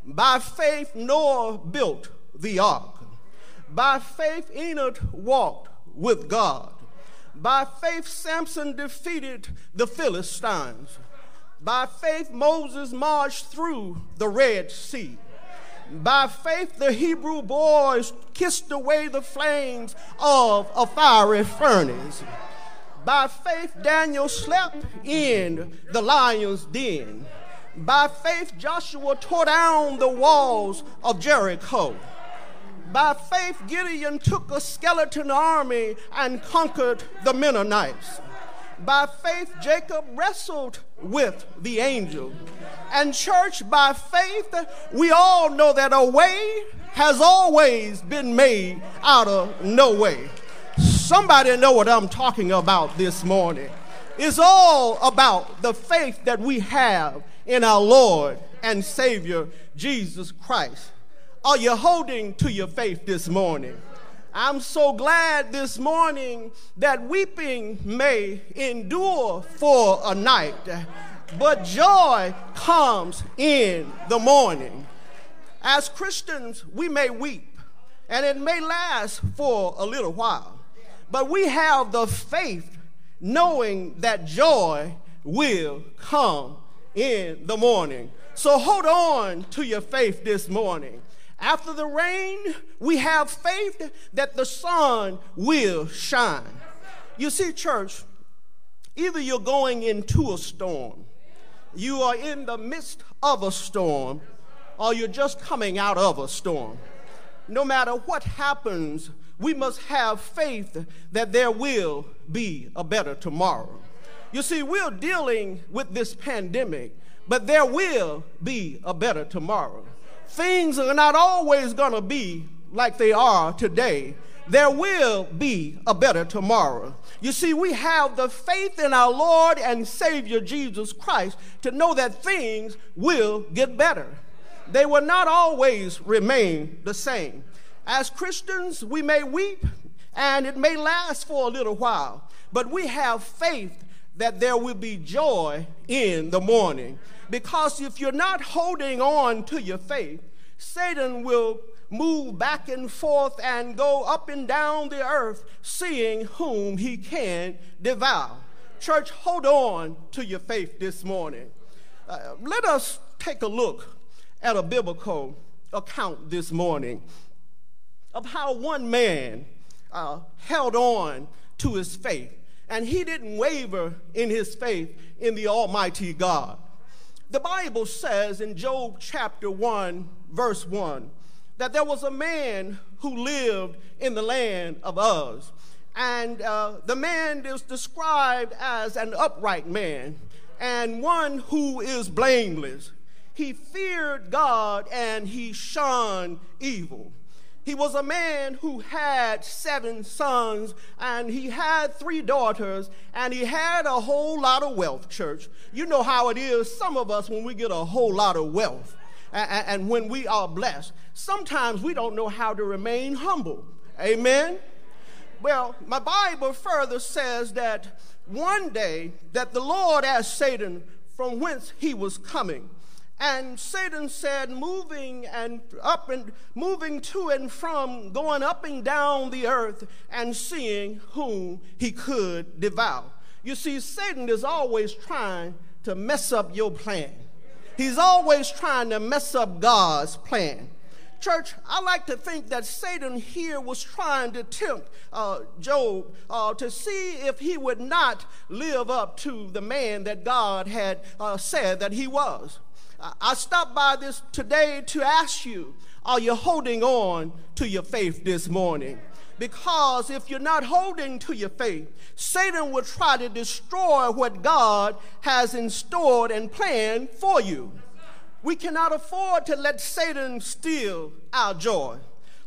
By faith, Noah built the ark. By faith, Enoch walked with God. By faith, Samson defeated the Philistines. By faith, Moses marched through the Red Sea. By faith, the Hebrew boys kissed away the flames of a fiery furnace. By faith, Daniel slept in the lion's den. By faith, Joshua tore down the walls of Jericho. By faith, Gideon took a skeleton army and conquered the Midianites. By faith, Jacob wrestled with the angel. And, church, by faith, we all know that a way has always been made out of no way. Somebody know what I'm talking about this morning. It's all about the faith that we have in our Lord and Savior Jesus Christ. Are you holding to your faith this morning? I'm so glad this morning that weeping may endure for a night, but joy comes in the morning. As Christians, we may weep, and it may last for a little while, but we have the faith knowing that joy will come in the morning. So hold on to your faith this morning. After the rain, we have faith that the sun will shine. You see, church, either you're going into a storm, you are in the midst of a storm, or you're just coming out of a storm. No matter what happens, we must have faith that there will be a better tomorrow. You see, we're dealing with this pandemic, but there will be a better tomorrow. Things are not always going to be like they are today. There will be a better tomorrow. You see, we have the faith in our Lord and Savior Jesus Christ to know that things will get better. They will not always remain the same. As Christians, we may weep and it may last for a little while, but we have faith that there will be joy in the morning. Because if you're not holding on to your faith, Satan will move back and forth and go up and down the earth, seeing whom he can devour. Church, hold on to your faith this morning. Uh, let us take a look at a biblical account this morning of how one man uh, held on to his faith, and he didn't waver in his faith in the Almighty God. The Bible says in Job chapter 1, verse 1, that there was a man who lived in the land of Uz. And uh, the man is described as an upright man and one who is blameless. He feared God and he shunned evil. He was a man who had seven sons and he had three daughters and he had a whole lot of wealth, church. You know how it is, some of us, when we get a whole lot of wealth and, and when we are blessed, sometimes we don't know how to remain humble. Amen? Well, my Bible further says that one day that the Lord asked Satan from whence he was coming. And Satan said, moving and up and moving to and from, going up and down the earth and seeing whom he could devour. You see, Satan is always trying to mess up your plan. He's always trying to mess up God's plan. Church, I like to think that Satan here was trying to tempt uh, Job uh, to see if he would not live up to the man that God had uh, said that he was. I stopped by this today to ask you are you holding on to your faith this morning? Because if you're not holding to your faith, Satan will try to destroy what God has in store and planned for you. We cannot afford to let Satan steal our joy.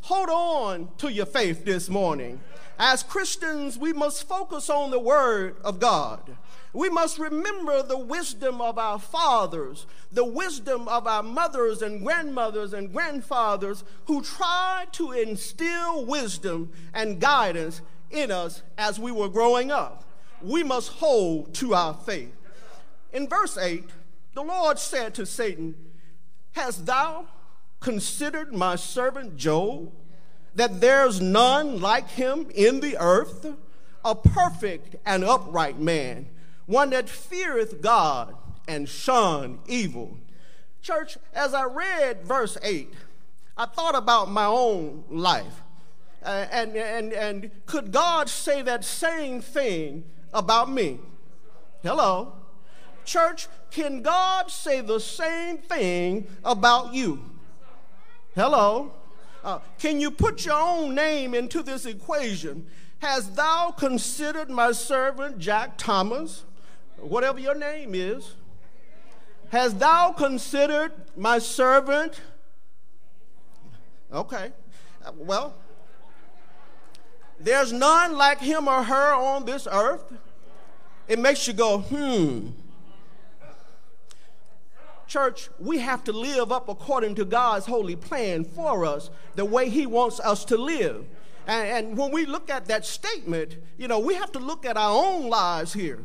hold on to your faith this morning. As Christians, we must focus on the Word of God. We must remember the wisdom of our fathers, the wisdom of our mothers and grandmothers and grandfathers who tried to instill wisdom and guidance in us as we were growing up. We must hold to our faith. In verse 8, the Lord said to Satan, Hast thou considered my servant Job, that there's none like him in the earth, a perfect and upright man, one that feareth God and shun evil? Church, as I read verse 8, I thought about my own life. Uh, and, and, and could God say that same thing about me? Hello? Church, can God say the same thing about you? Hello? Uh, can you put your own name into this equation? Has thou considered my servant Jack Thomas, whatever your name is? Has thou considered my servant? Okay. Well, there's none like him or her on this earth. It makes you go, hmm. Church, we have to live up according to God's holy plan for us, the way He wants us to live. And, and, when we look at that statement, you know, we have to look at our own lives here.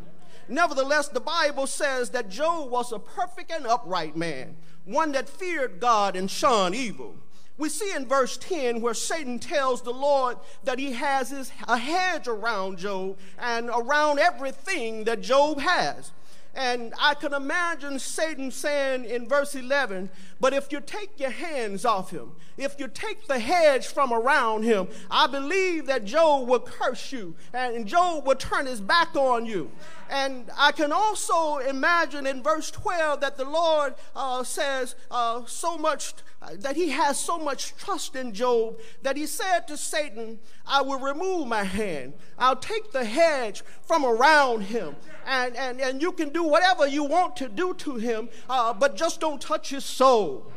Nevertheless, the Bible says that Job was a perfect and upright man, one that feared God and shunned evil. We see in verse 10 where Satan tells the Lord that he has his, a hedge around Job and around everything that Job has. And I can imagine Satan saying in verse 11, But if you take your hands off him, if you take the hedge from around him, I believe that Job will curse you and Job will turn his back on you. And I can also imagine in verse 12 that the Lord uh, says uh, so much that he has so much trust in Job that he said to Satan, I will remove my hand. I'll take the hedge from around him. And, and, and you can do whatever you want to do to him, uh, but just don't touch his soul.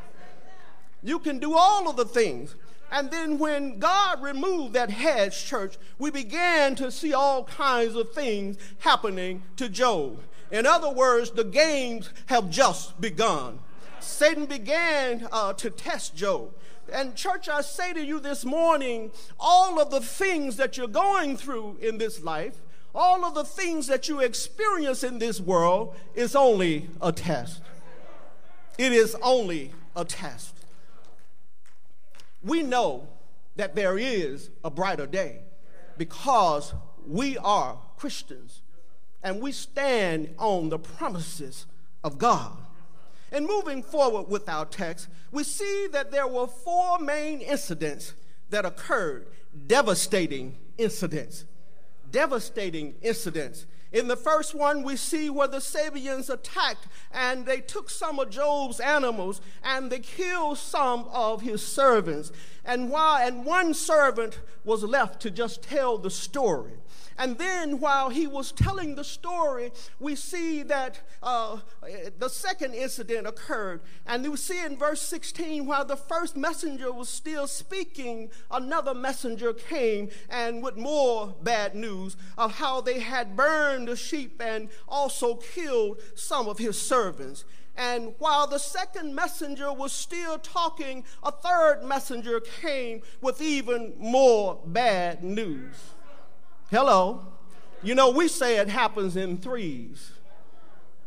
You can do all of the things. And then when God removed that hedge, church, we began to see all kinds of things happening to Job. In other words, the games have just begun. Satan began uh, to test Job. And, church, I say to you this morning all of the things that you're going through in this life, all of the things that you experience in this world is only a test. It is only a test. We know that there is a brighter day because we are Christians and we stand on the promises of God. And moving forward with our text, we see that there were four main incidents that occurred devastating incidents. Devastating incidents. In the first one, we see where the Sabeans attacked and they took some of Job's animals and they killed some of his servants. And, while, and one servant was left to just tell the story. And then while he was telling the story, we see that uh, the second incident occurred. And we see in verse 16, while the first messenger was still speaking, another messenger came and with more bad news of how they had burned the sheep and also killed some of his servants. And while the second messenger was still talking, a third messenger came with even more bad news. Hello. You know, we say it happens in threes,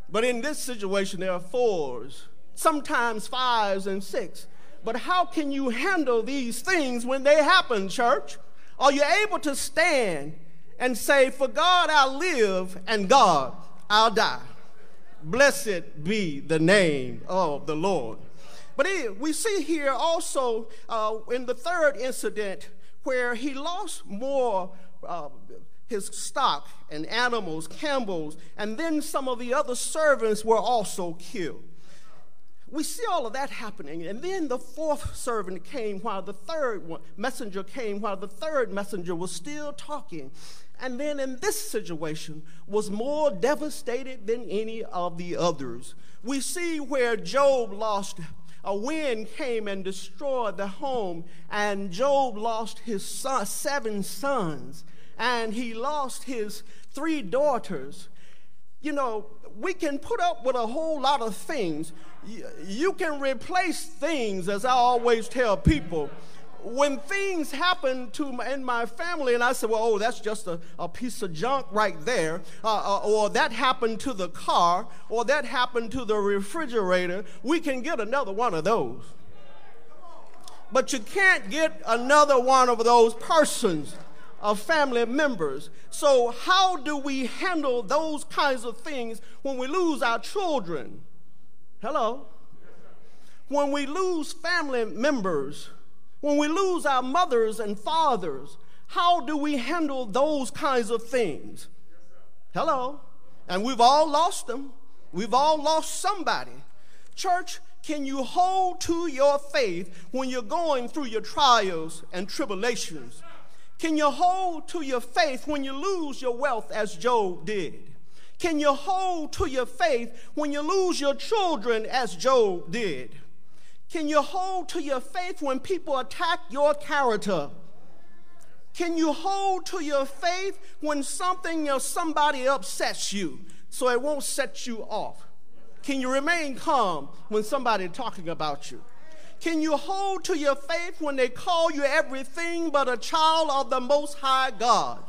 but in this situation, there are fours, sometimes fives and six. But how can you handle these things when they happen, church? Are you able to stand and say, For God I'll live and God I'll die? Blessed be the name of the Lord. But we see here also uh, in the third incident where he lost more uh, his stock and animals, camels, and then some of the other servants were also killed. We see all of that happening, and then the fourth servant came while the third one, messenger came while the third messenger was still talking. And then in this situation was more devastated than any of the others. We see where Job lost a wind came and destroyed the home, and Job lost his son, seven sons, and he lost his three daughters. You know, we can put up with a whole lot of things. You can replace things, as I always tell people when things happen to my, in my family, and I said, well, oh, that's just a, a piece of junk right there, uh, uh, or that happened to the car, or that happened to the refrigerator, we can get another one of those. But you can't get another one of those persons of family members. So, how do we handle those kinds of things when we lose our children? Hello? When we lose family members, when we lose our mothers and fathers, how do we handle those kinds of things? Hello? And we've all lost them. We've all lost somebody. Church, can you hold to your faith when you're going through your trials and tribulations? Can you hold to your faith when you lose your wealth as Job did? Can you hold to your faith when you lose your children as Job did? Can you hold to your faith when people attack your character? Can you hold to your faith when something or somebody upsets you so it won't set you off? Can you remain calm when somebody's talking about you? Can you hold to your faith when they call you everything but a child of the Most High God?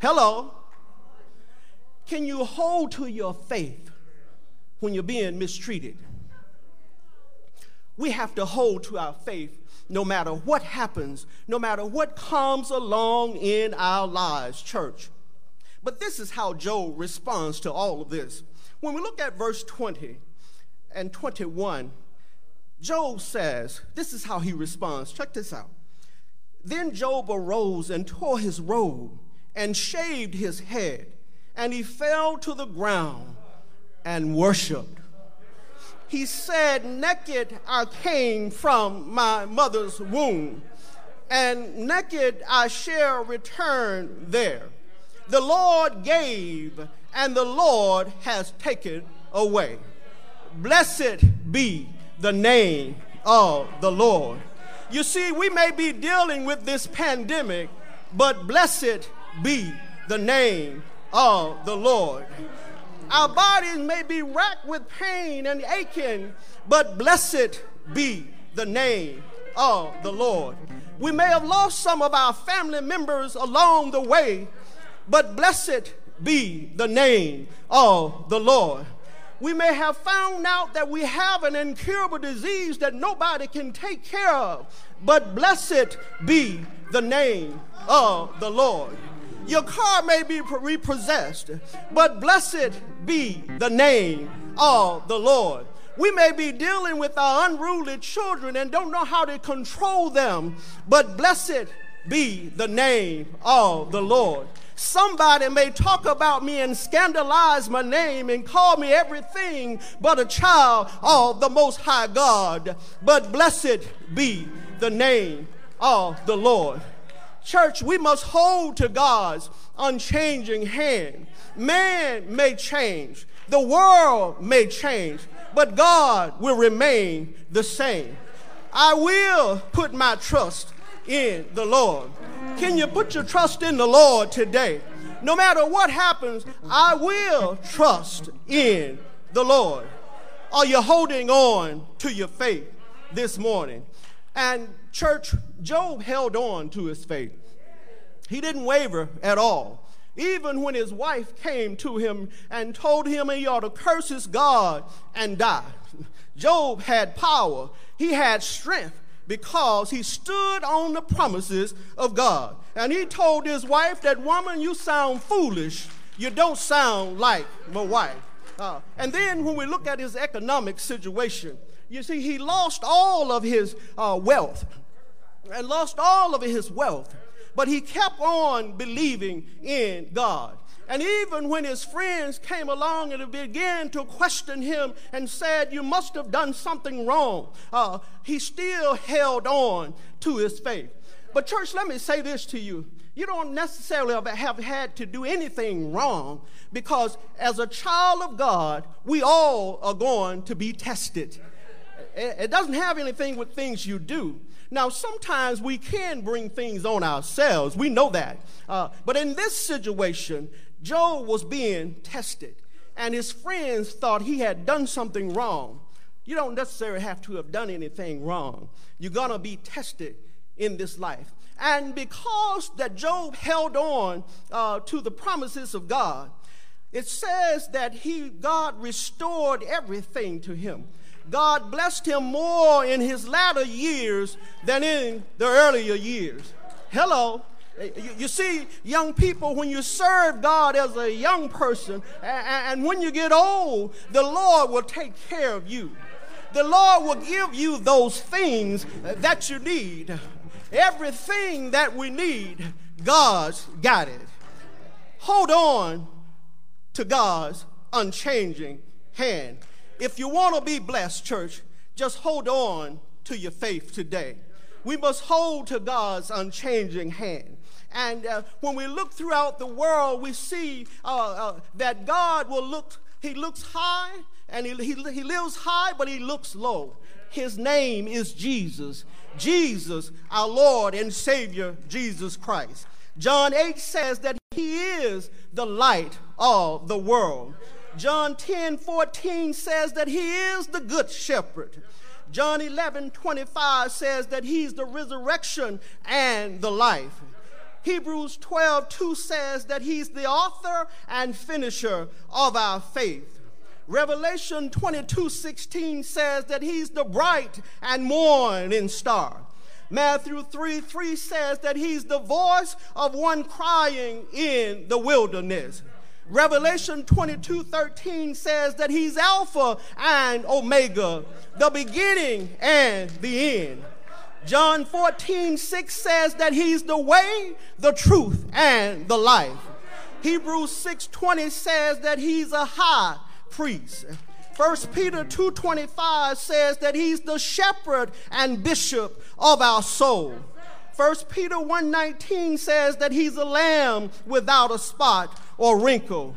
Hello? Can you hold to your faith when you're being mistreated? We have to hold to our faith no matter what happens, no matter what comes along in our lives, church. But this is how Job responds to all of this. When we look at verse 20 and 21, Job says, This is how he responds. Check this out. Then Job arose and tore his robe and shaved his head, and he fell to the ground and worshiped he said, Naked I came from my mother's womb, and naked I shall return there. The Lord gave, and the Lord has taken away. Blessed be the name of the Lord. You see, we may be dealing with this pandemic, but blessed be the name of the Lord. Our bodies may be racked with pain and aching, but blessed be the name of the Lord. We may have lost some of our family members along the way, but blessed be the name of the Lord. We may have found out that we have an incurable disease that nobody can take care of, but blessed be the name of the Lord. Your car may be repossessed, but blessed be the name of the Lord. We may be dealing with our unruly children and don't know how to control them, but blessed be the name of the Lord. Somebody may talk about me and scandalize my name and call me everything but a child of the Most High God, but blessed be the name of the Lord. Church, we must hold to God's unchanging hand. Man may change, the world may change, but God will remain the same. I will put my trust in the Lord. Can you put your trust in the Lord today? No matter what happens, I will trust in the Lord. Are you holding on to your faith this morning? And church, Job held on to his faith. He didn't waver at all. Even when his wife came to him and told him he ought to curse his God and die. Job had power, he had strength because he stood on the promises of God. And he told his wife that, Woman, you sound foolish. You don't sound like my wife. Uh, and then when we look at his economic situation, you see, he lost all of his uh, wealth and lost all of his wealth, but he kept on believing in God. And even when his friends came along and began to question him and said, You must have done something wrong, uh, he still held on to his faith. But, church, let me say this to you. You don't necessarily have had to do anything wrong because, as a child of God, we all are going to be tested. It doesn't have anything with things you do. Now, sometimes we can bring things on ourselves. We know that. Uh, but in this situation, Job was being tested, and his friends thought he had done something wrong. You don't necessarily have to have done anything wrong. You're going to be tested in this life. And because that Job held on uh, to the promises of God, it says that he, God restored everything to him. God blessed him more in his latter years than in the earlier years. Hello. Eh, you, you see, young people, when you serve God as a young person, and, and when you get old, the Lord will take care of you. The Lord will give you those things that you need. Everything that we need, God's got it. Hold on to God's unchanging hand. If you want to be blessed, church, just hold on to your faith today. We must hold to God's unchanging hand. And uh, when we look throughout the world, we see uh, uh, that God will look, He looks high and he, he, he lives high, but He looks low. His name is Jesus. Jesus, our Lord and Savior, Jesus Christ. John 8 says that He is the light of the world. John 10 14 says that he is the good shepherd. John 11 25 says that he's the resurrection and the life. Hebrews 12 2 says that he's the author and finisher of our faith. Revelation 22 16 says that he's the bright and morning star. Matthew 3 3 says that he's the voice of one crying in the wilderness. Revelation 22 13 says that he's Alpha and Omega, the beginning and the end. John 14 6 says that he's the way, the truth, and the life. Hebrews 6 20 says that he's a high priest. 1 Peter 2:25 says that he's the shepherd and bishop of our soul. 1 Peter 1:19 says that he's a lamb without a spot or wrinkle.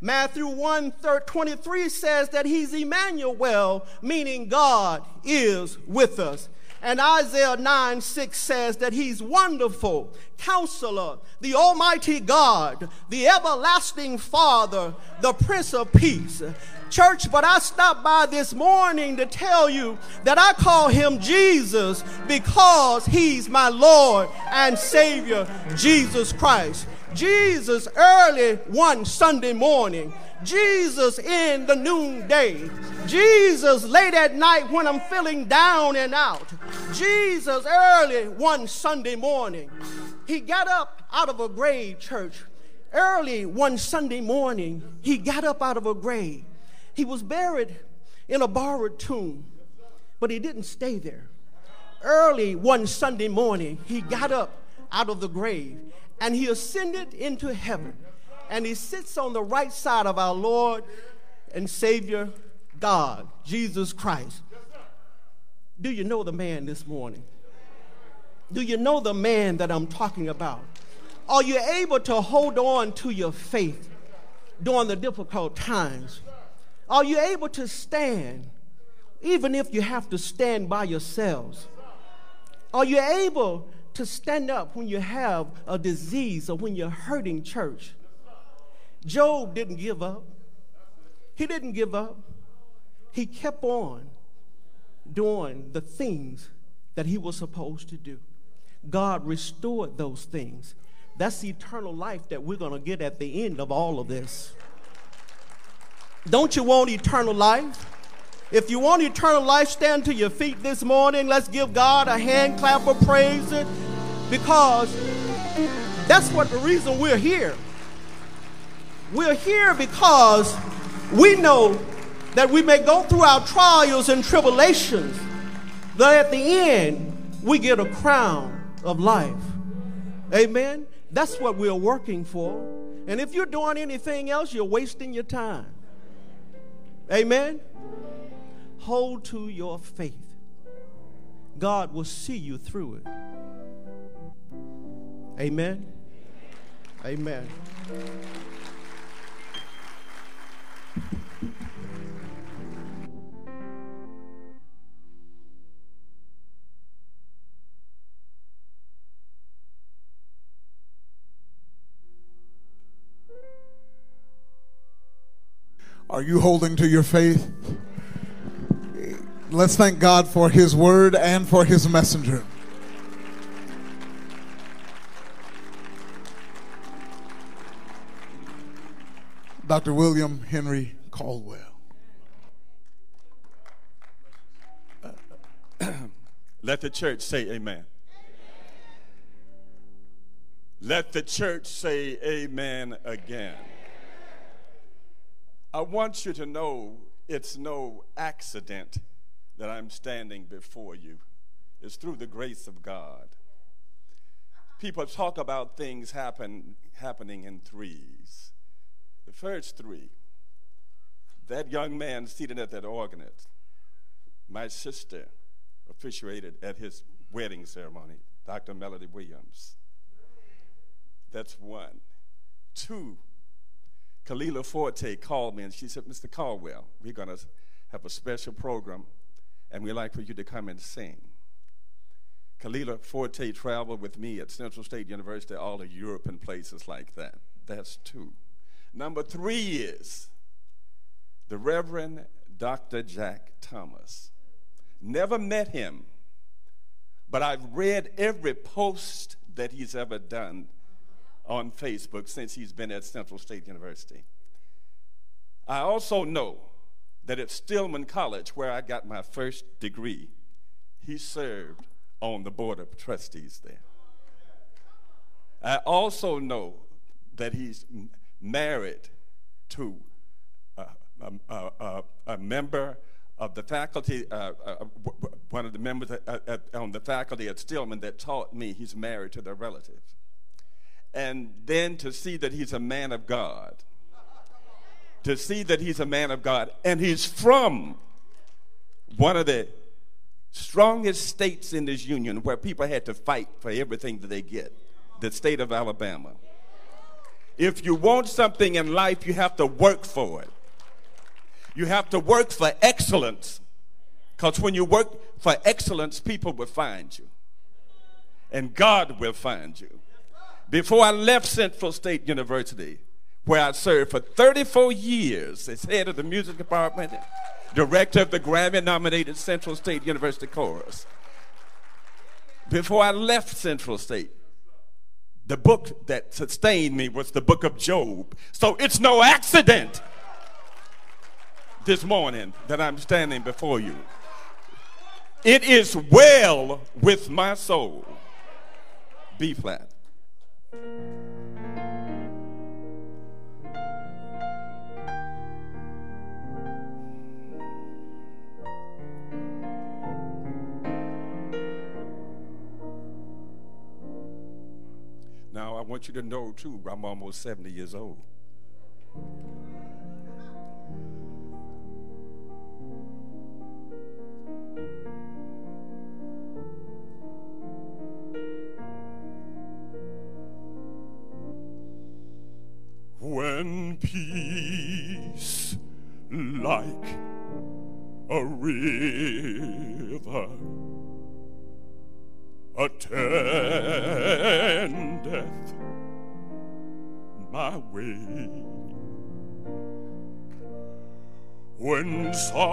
Matthew 1 23 says that he's Emmanuel, meaning God is with us. And Isaiah 9 6 says that he's wonderful, counselor, the almighty God, the everlasting Father, the Prince of Peace. Church, but I stopped by this morning to tell you that I call him Jesus because he's my Lord and Savior, Jesus Christ. Jesus early one Sunday morning. Jesus in the noonday. Jesus late at night when I'm feeling down and out. Jesus early one Sunday morning. He got up out of a grave, church. Early one Sunday morning, he got up out of a grave. He was buried in a borrowed tomb, but he didn't stay there. Early one Sunday morning, he got up out of the grave and he ascended into heaven. And he sits on the right side of our Lord and Savior God, Jesus Christ. Do you know the man this morning? Do you know the man that I'm talking about? Are you able to hold on to your faith during the difficult times? Are you able to stand, even if you have to stand by yourselves? Are you able to stand up when you have a disease or when you're hurting, church? Job didn't give up. He didn't give up. He kept on doing the things that he was supposed to do. God restored those things. That's the eternal life that we're going to get at the end of all of this. Don't you want eternal life? If you want eternal life, stand to your feet this morning. Let's give God a hand clap of praise because that's what the reason we're here. We're here because we know that we may go through our trials and tribulations, but at the end, we get a crown of life. Amen? That's what we're working for. And if you're doing anything else, you're wasting your time. Amen? hold to your faith, God will see you through it. Amen. Amen.
Are you holding to your faith? Let's thank God for His word and for His messenger. Dr. William Henry Caldwell. [clears throat]
Let the church say amen. Let the church say amen again. I want you to know it's no accident that I'm standing before you. It's through the grace of God. People talk about things happen, happening in threes. The first three, that young man seated at that organette, my sister officiated at his wedding ceremony, Dr. Melody Williams. That's one. Two, Kalila Forte called me and she said, Mr. Caldwell, we're going to have a special program and we'd like for you to come and sing. Kalila Forte traveled with me at Central State University, all of Europe and places like that. That's two. Number three is the Reverend Dr. Jack Thomas. Never met him, but I've read every post that he's ever done on Facebook since he's been at Central State University. I also know that at Stillman College, where I got my first degree, he served on the board of trustees there. I also know that he's married to a, a, a, a member of the faculty, uh, uh, one of the members at, at, on the faculty at Stillman that taught me he's married to their relative. And then to see that he's a man of God, to see that he's a man of God, and he's from one of the strongest states in this union where people had to fight for everything that they get, the state of Alabama. If you want something in life, you have to work for it. You have to work for excellence. Because when you work for excellence, people will find you. And God will find you. Before I left Central State University, where I served for 34 years as head of the music department, director of the Grammy nominated Central State University Chorus. Before I left Central State, the book that sustained me was the book of Job. So it's no accident this morning that I'm standing before you. It is well with my soul. B flat. I want you to know, too, I'm almost 70 years old. When peace like a river attendeth my way. When sorrows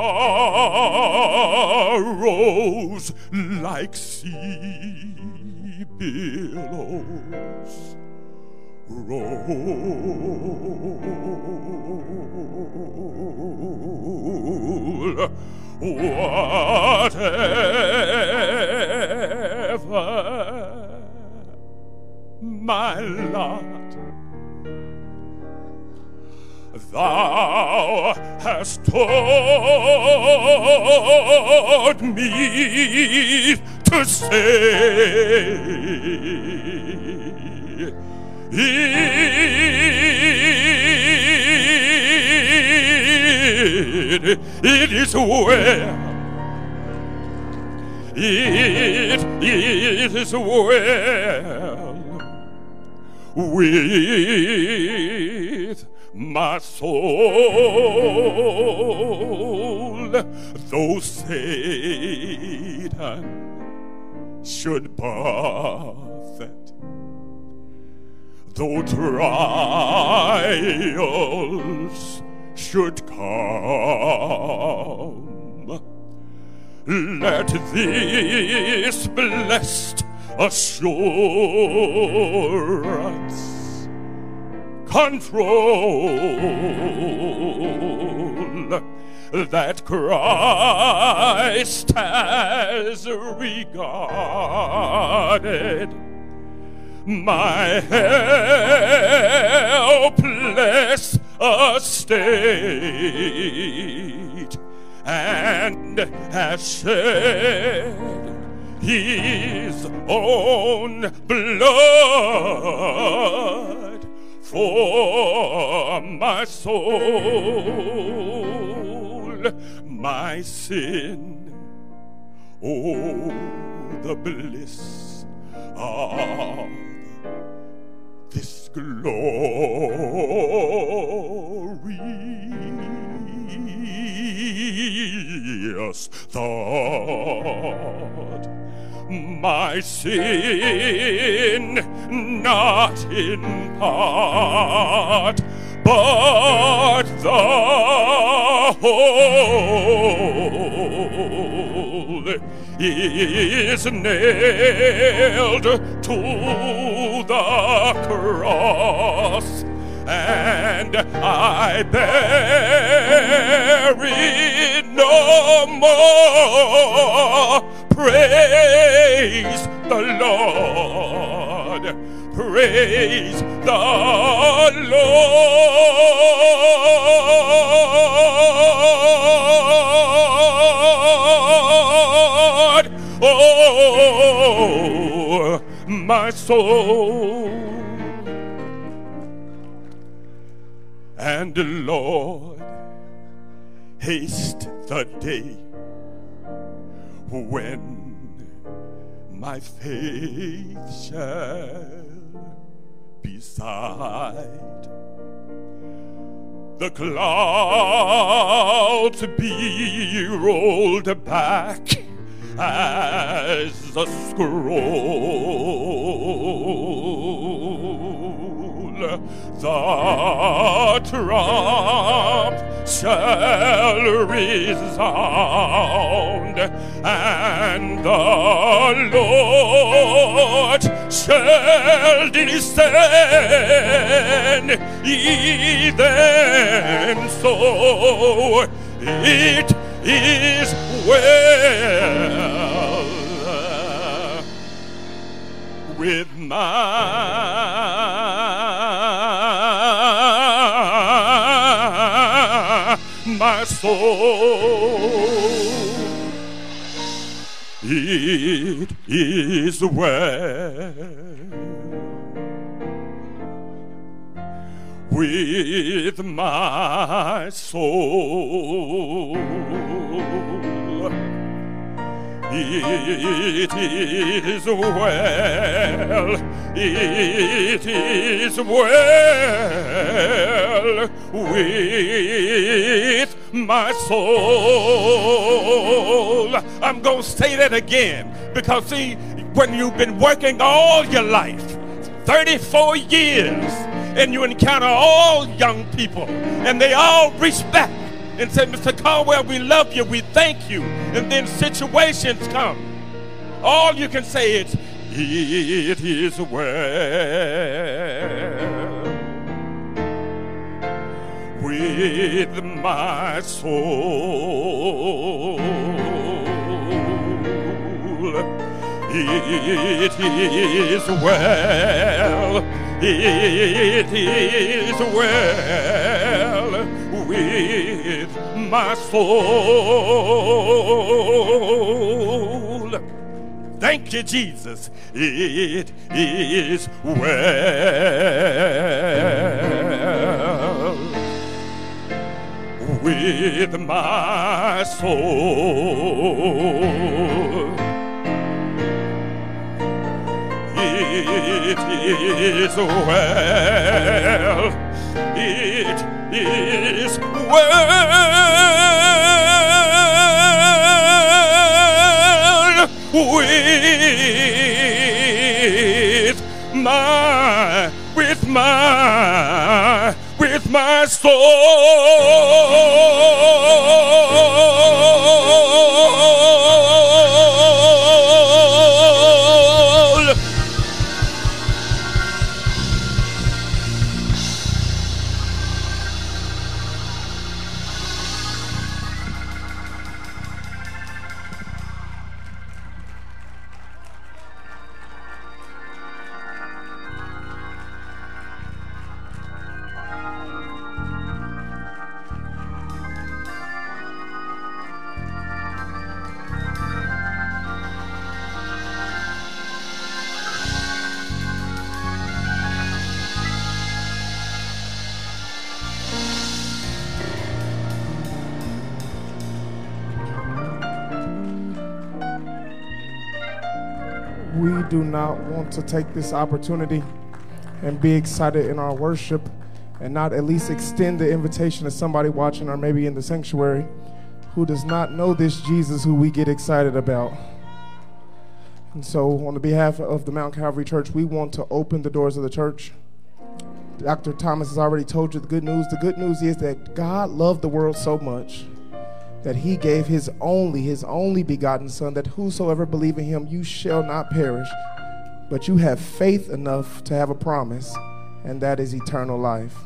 like sea billows roll, my lot, thou hast taught me to say. It, it is well. It, is well with my soul, though Satan should buffet though trials should come. Let this blessed assurance control that Christ has regarded my helpless estate and has shed his own blood for my soul, my sin. Oh, the bliss of this glorious thought. My sin, not in part, but the whole is nailed to the cross, and I bear it no more. Praise the Lord. Praise the Lord. Oh, my soul. And Lord, haste the day when my faith shall be beside the clouds be rolled back as a scroll. The trump shall resound, and the Lord shall descend. Even so, it is well with my, soul. It is well with my soul. It is well, it is well with my soul. I'm going to say that again because, see, when you've been working all your life, 34 years, and you encounter all young people, and they all back and say, Mr. Caldwell, we love you, we thank you. And then situations come. All you can say is, It is well with my soul. It is well, it is well with my soul. Thank you, Jesus. It is well with my soul. It is well. It is well with my, with my, with my
soul.
Do not want to take this opportunity and be excited in our worship and not at least extend the invitation to somebody watching or maybe in the sanctuary who does not know this Jesus who we get excited about. And so, on the behalf of the Mount Calvary Church, we want to open the doors of the church. Dr. Thomas has already told you the good news. The good news is that God loved the world so much that he gave his only, his only begotten Son, that whosoever believe in him, you shall not perish, but you have faith enough to have a promise, and that is eternal life.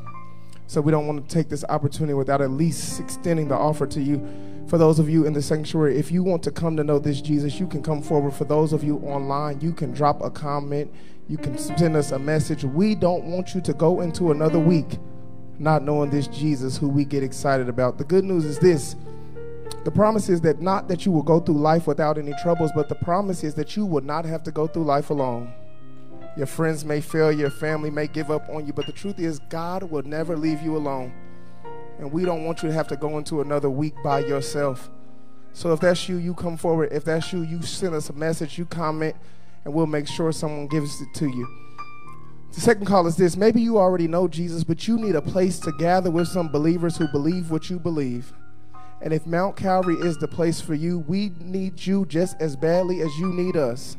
So we don't want to take this opportunity without at least extending the offer to you. For those of you in the sanctuary, if you want to come to know this Jesus, you can come forward. For those of you online, you can drop a comment, you can send us a message. We don't want you to go into another week not knowing this Jesus who we get excited about. The good news is this the promise is that not that you will go through life without any troubles, but the promise is that you will not have to go through life alone. Your friends may fail, your family may give up on you, but the truth is, God will never leave you alone. And we don't want you to have to go into another week by yourself. So if that's you, you come forward. If that's you, you send us a message, you comment, and we'll make sure someone gives it to you. The second call is this maybe you already know Jesus, but you need a place to gather with some believers who believe what you believe. And if Mount Calvary is the place for you, we need you just as badly as you need us.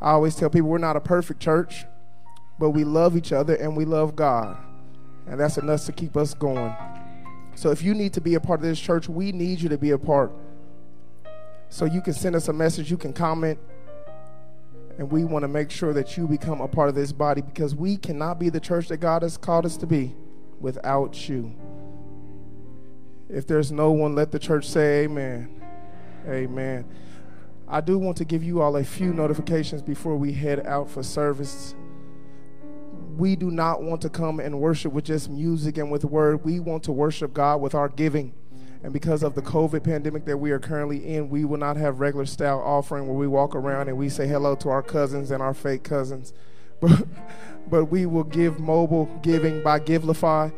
I always tell people we're not a perfect church, but we love each other and we love God. And that's enough to keep us going. So if you need to be a part of this church, we need you to be a part. So you can send us a message, you can comment, and we want to make sure that you become a part of this body because we cannot be the church that God has called us to be without you. If there's no one, let the church say amen. Amen. I do want to give you all a few notifications before we head out for service. We do not want to come and worship with just music and with word. We want to worship God with our giving. And because of the COVID pandemic that we are currently in, we will not have regular style offering where we walk around and we say hello to our cousins and our fake cousins. [laughs] But, but we will give mobile giving by Givelify.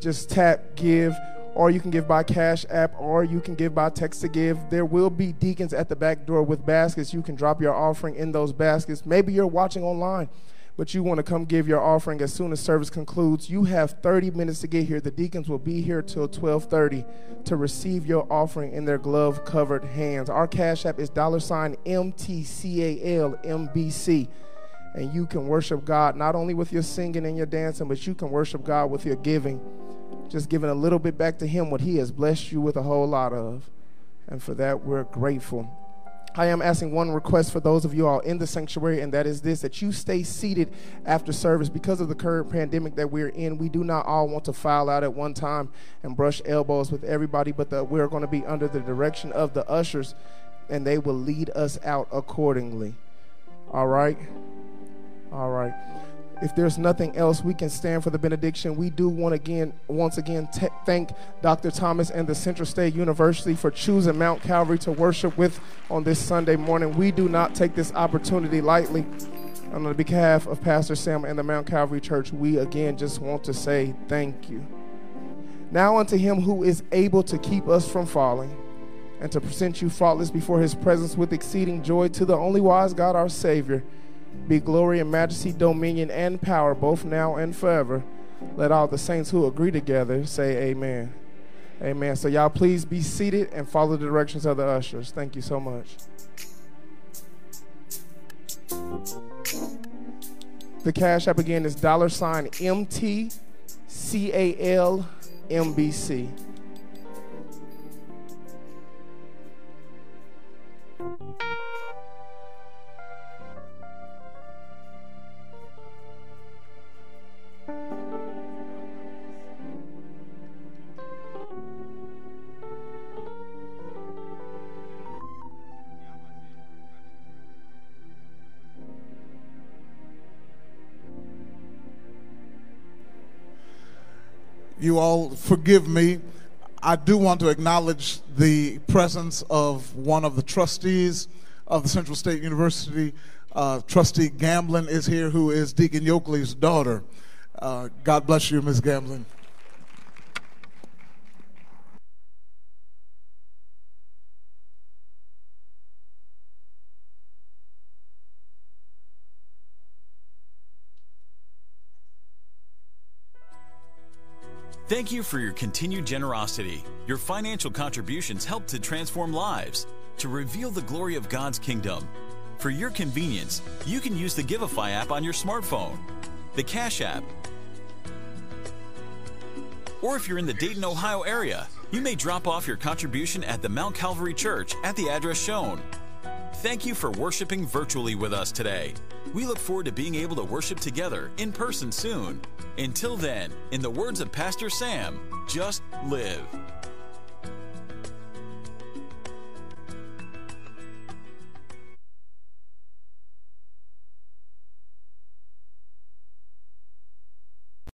Just tap give or you can give by Cash App, or you can give by text to give. There will be deacons at the back door with baskets. You can drop your offering in those baskets. Maybe you're watching online, but you want to come give your offering as soon as service concludes. You have 30 minutes to get here. The deacons will be here till 12:30 to receive your offering in their glove-covered hands. Our Cash App is dollar sign MTCALMBC. And you can worship God not only with your singing and your dancing, but you can worship God with your giving just giving a little bit back to Him what He has blessed you with a whole lot of. And for that, we're grateful. I am asking one request for those of you all in the sanctuary, and that is this that you stay seated after service. Because of the current pandemic that we're in, we do not all want to file out at one time and brush elbows with everybody, but the, we're going to be under the direction of the ushers, and they will lead us out accordingly. All right? All right if there's nothing else, we can stand for the benediction. We do want again, once again, t- thank Dr. Thomas and the Central State University for choosing Mount Calvary to worship with on this Sunday morning. We do not take this opportunity lightly. On the behalf of Pastor Sam and the Mount Calvary Church, we again just want to say thank you. Now unto him who is able to keep us from falling and to present you faultless before his presence with exceeding joy to the only wise God our Savior be glory and majesty, dominion and power, both now and forever. Let all the saints who agree together say amen. Amen. So, y'all, please be seated and follow the directions of the ushers. Thank you so much. The cash app again is dollar sign MTCALMBC.
You all forgive me. I do want to acknowledge the presence of one of the trustees of the Central State University. Uh, Trustee Gamblin is here, who is Deacon Yoakley's daughter. Uh, God bless you, Ms. Gamblin.
Thank you for your continued generosity. Your financial contributions help to transform lives, to reveal the glory of God's kingdom. For your convenience, you can use the Givelify app on your smartphone, the Cash app, or if you're in the Dayton, Ohio area, you may drop off your contribution at the Mount Calvary Church at the address shown. Thank you for worshiping virtually with us today. We look forward to being able to worship together in person soon. Until then, in the words of Pastor Sam, just live.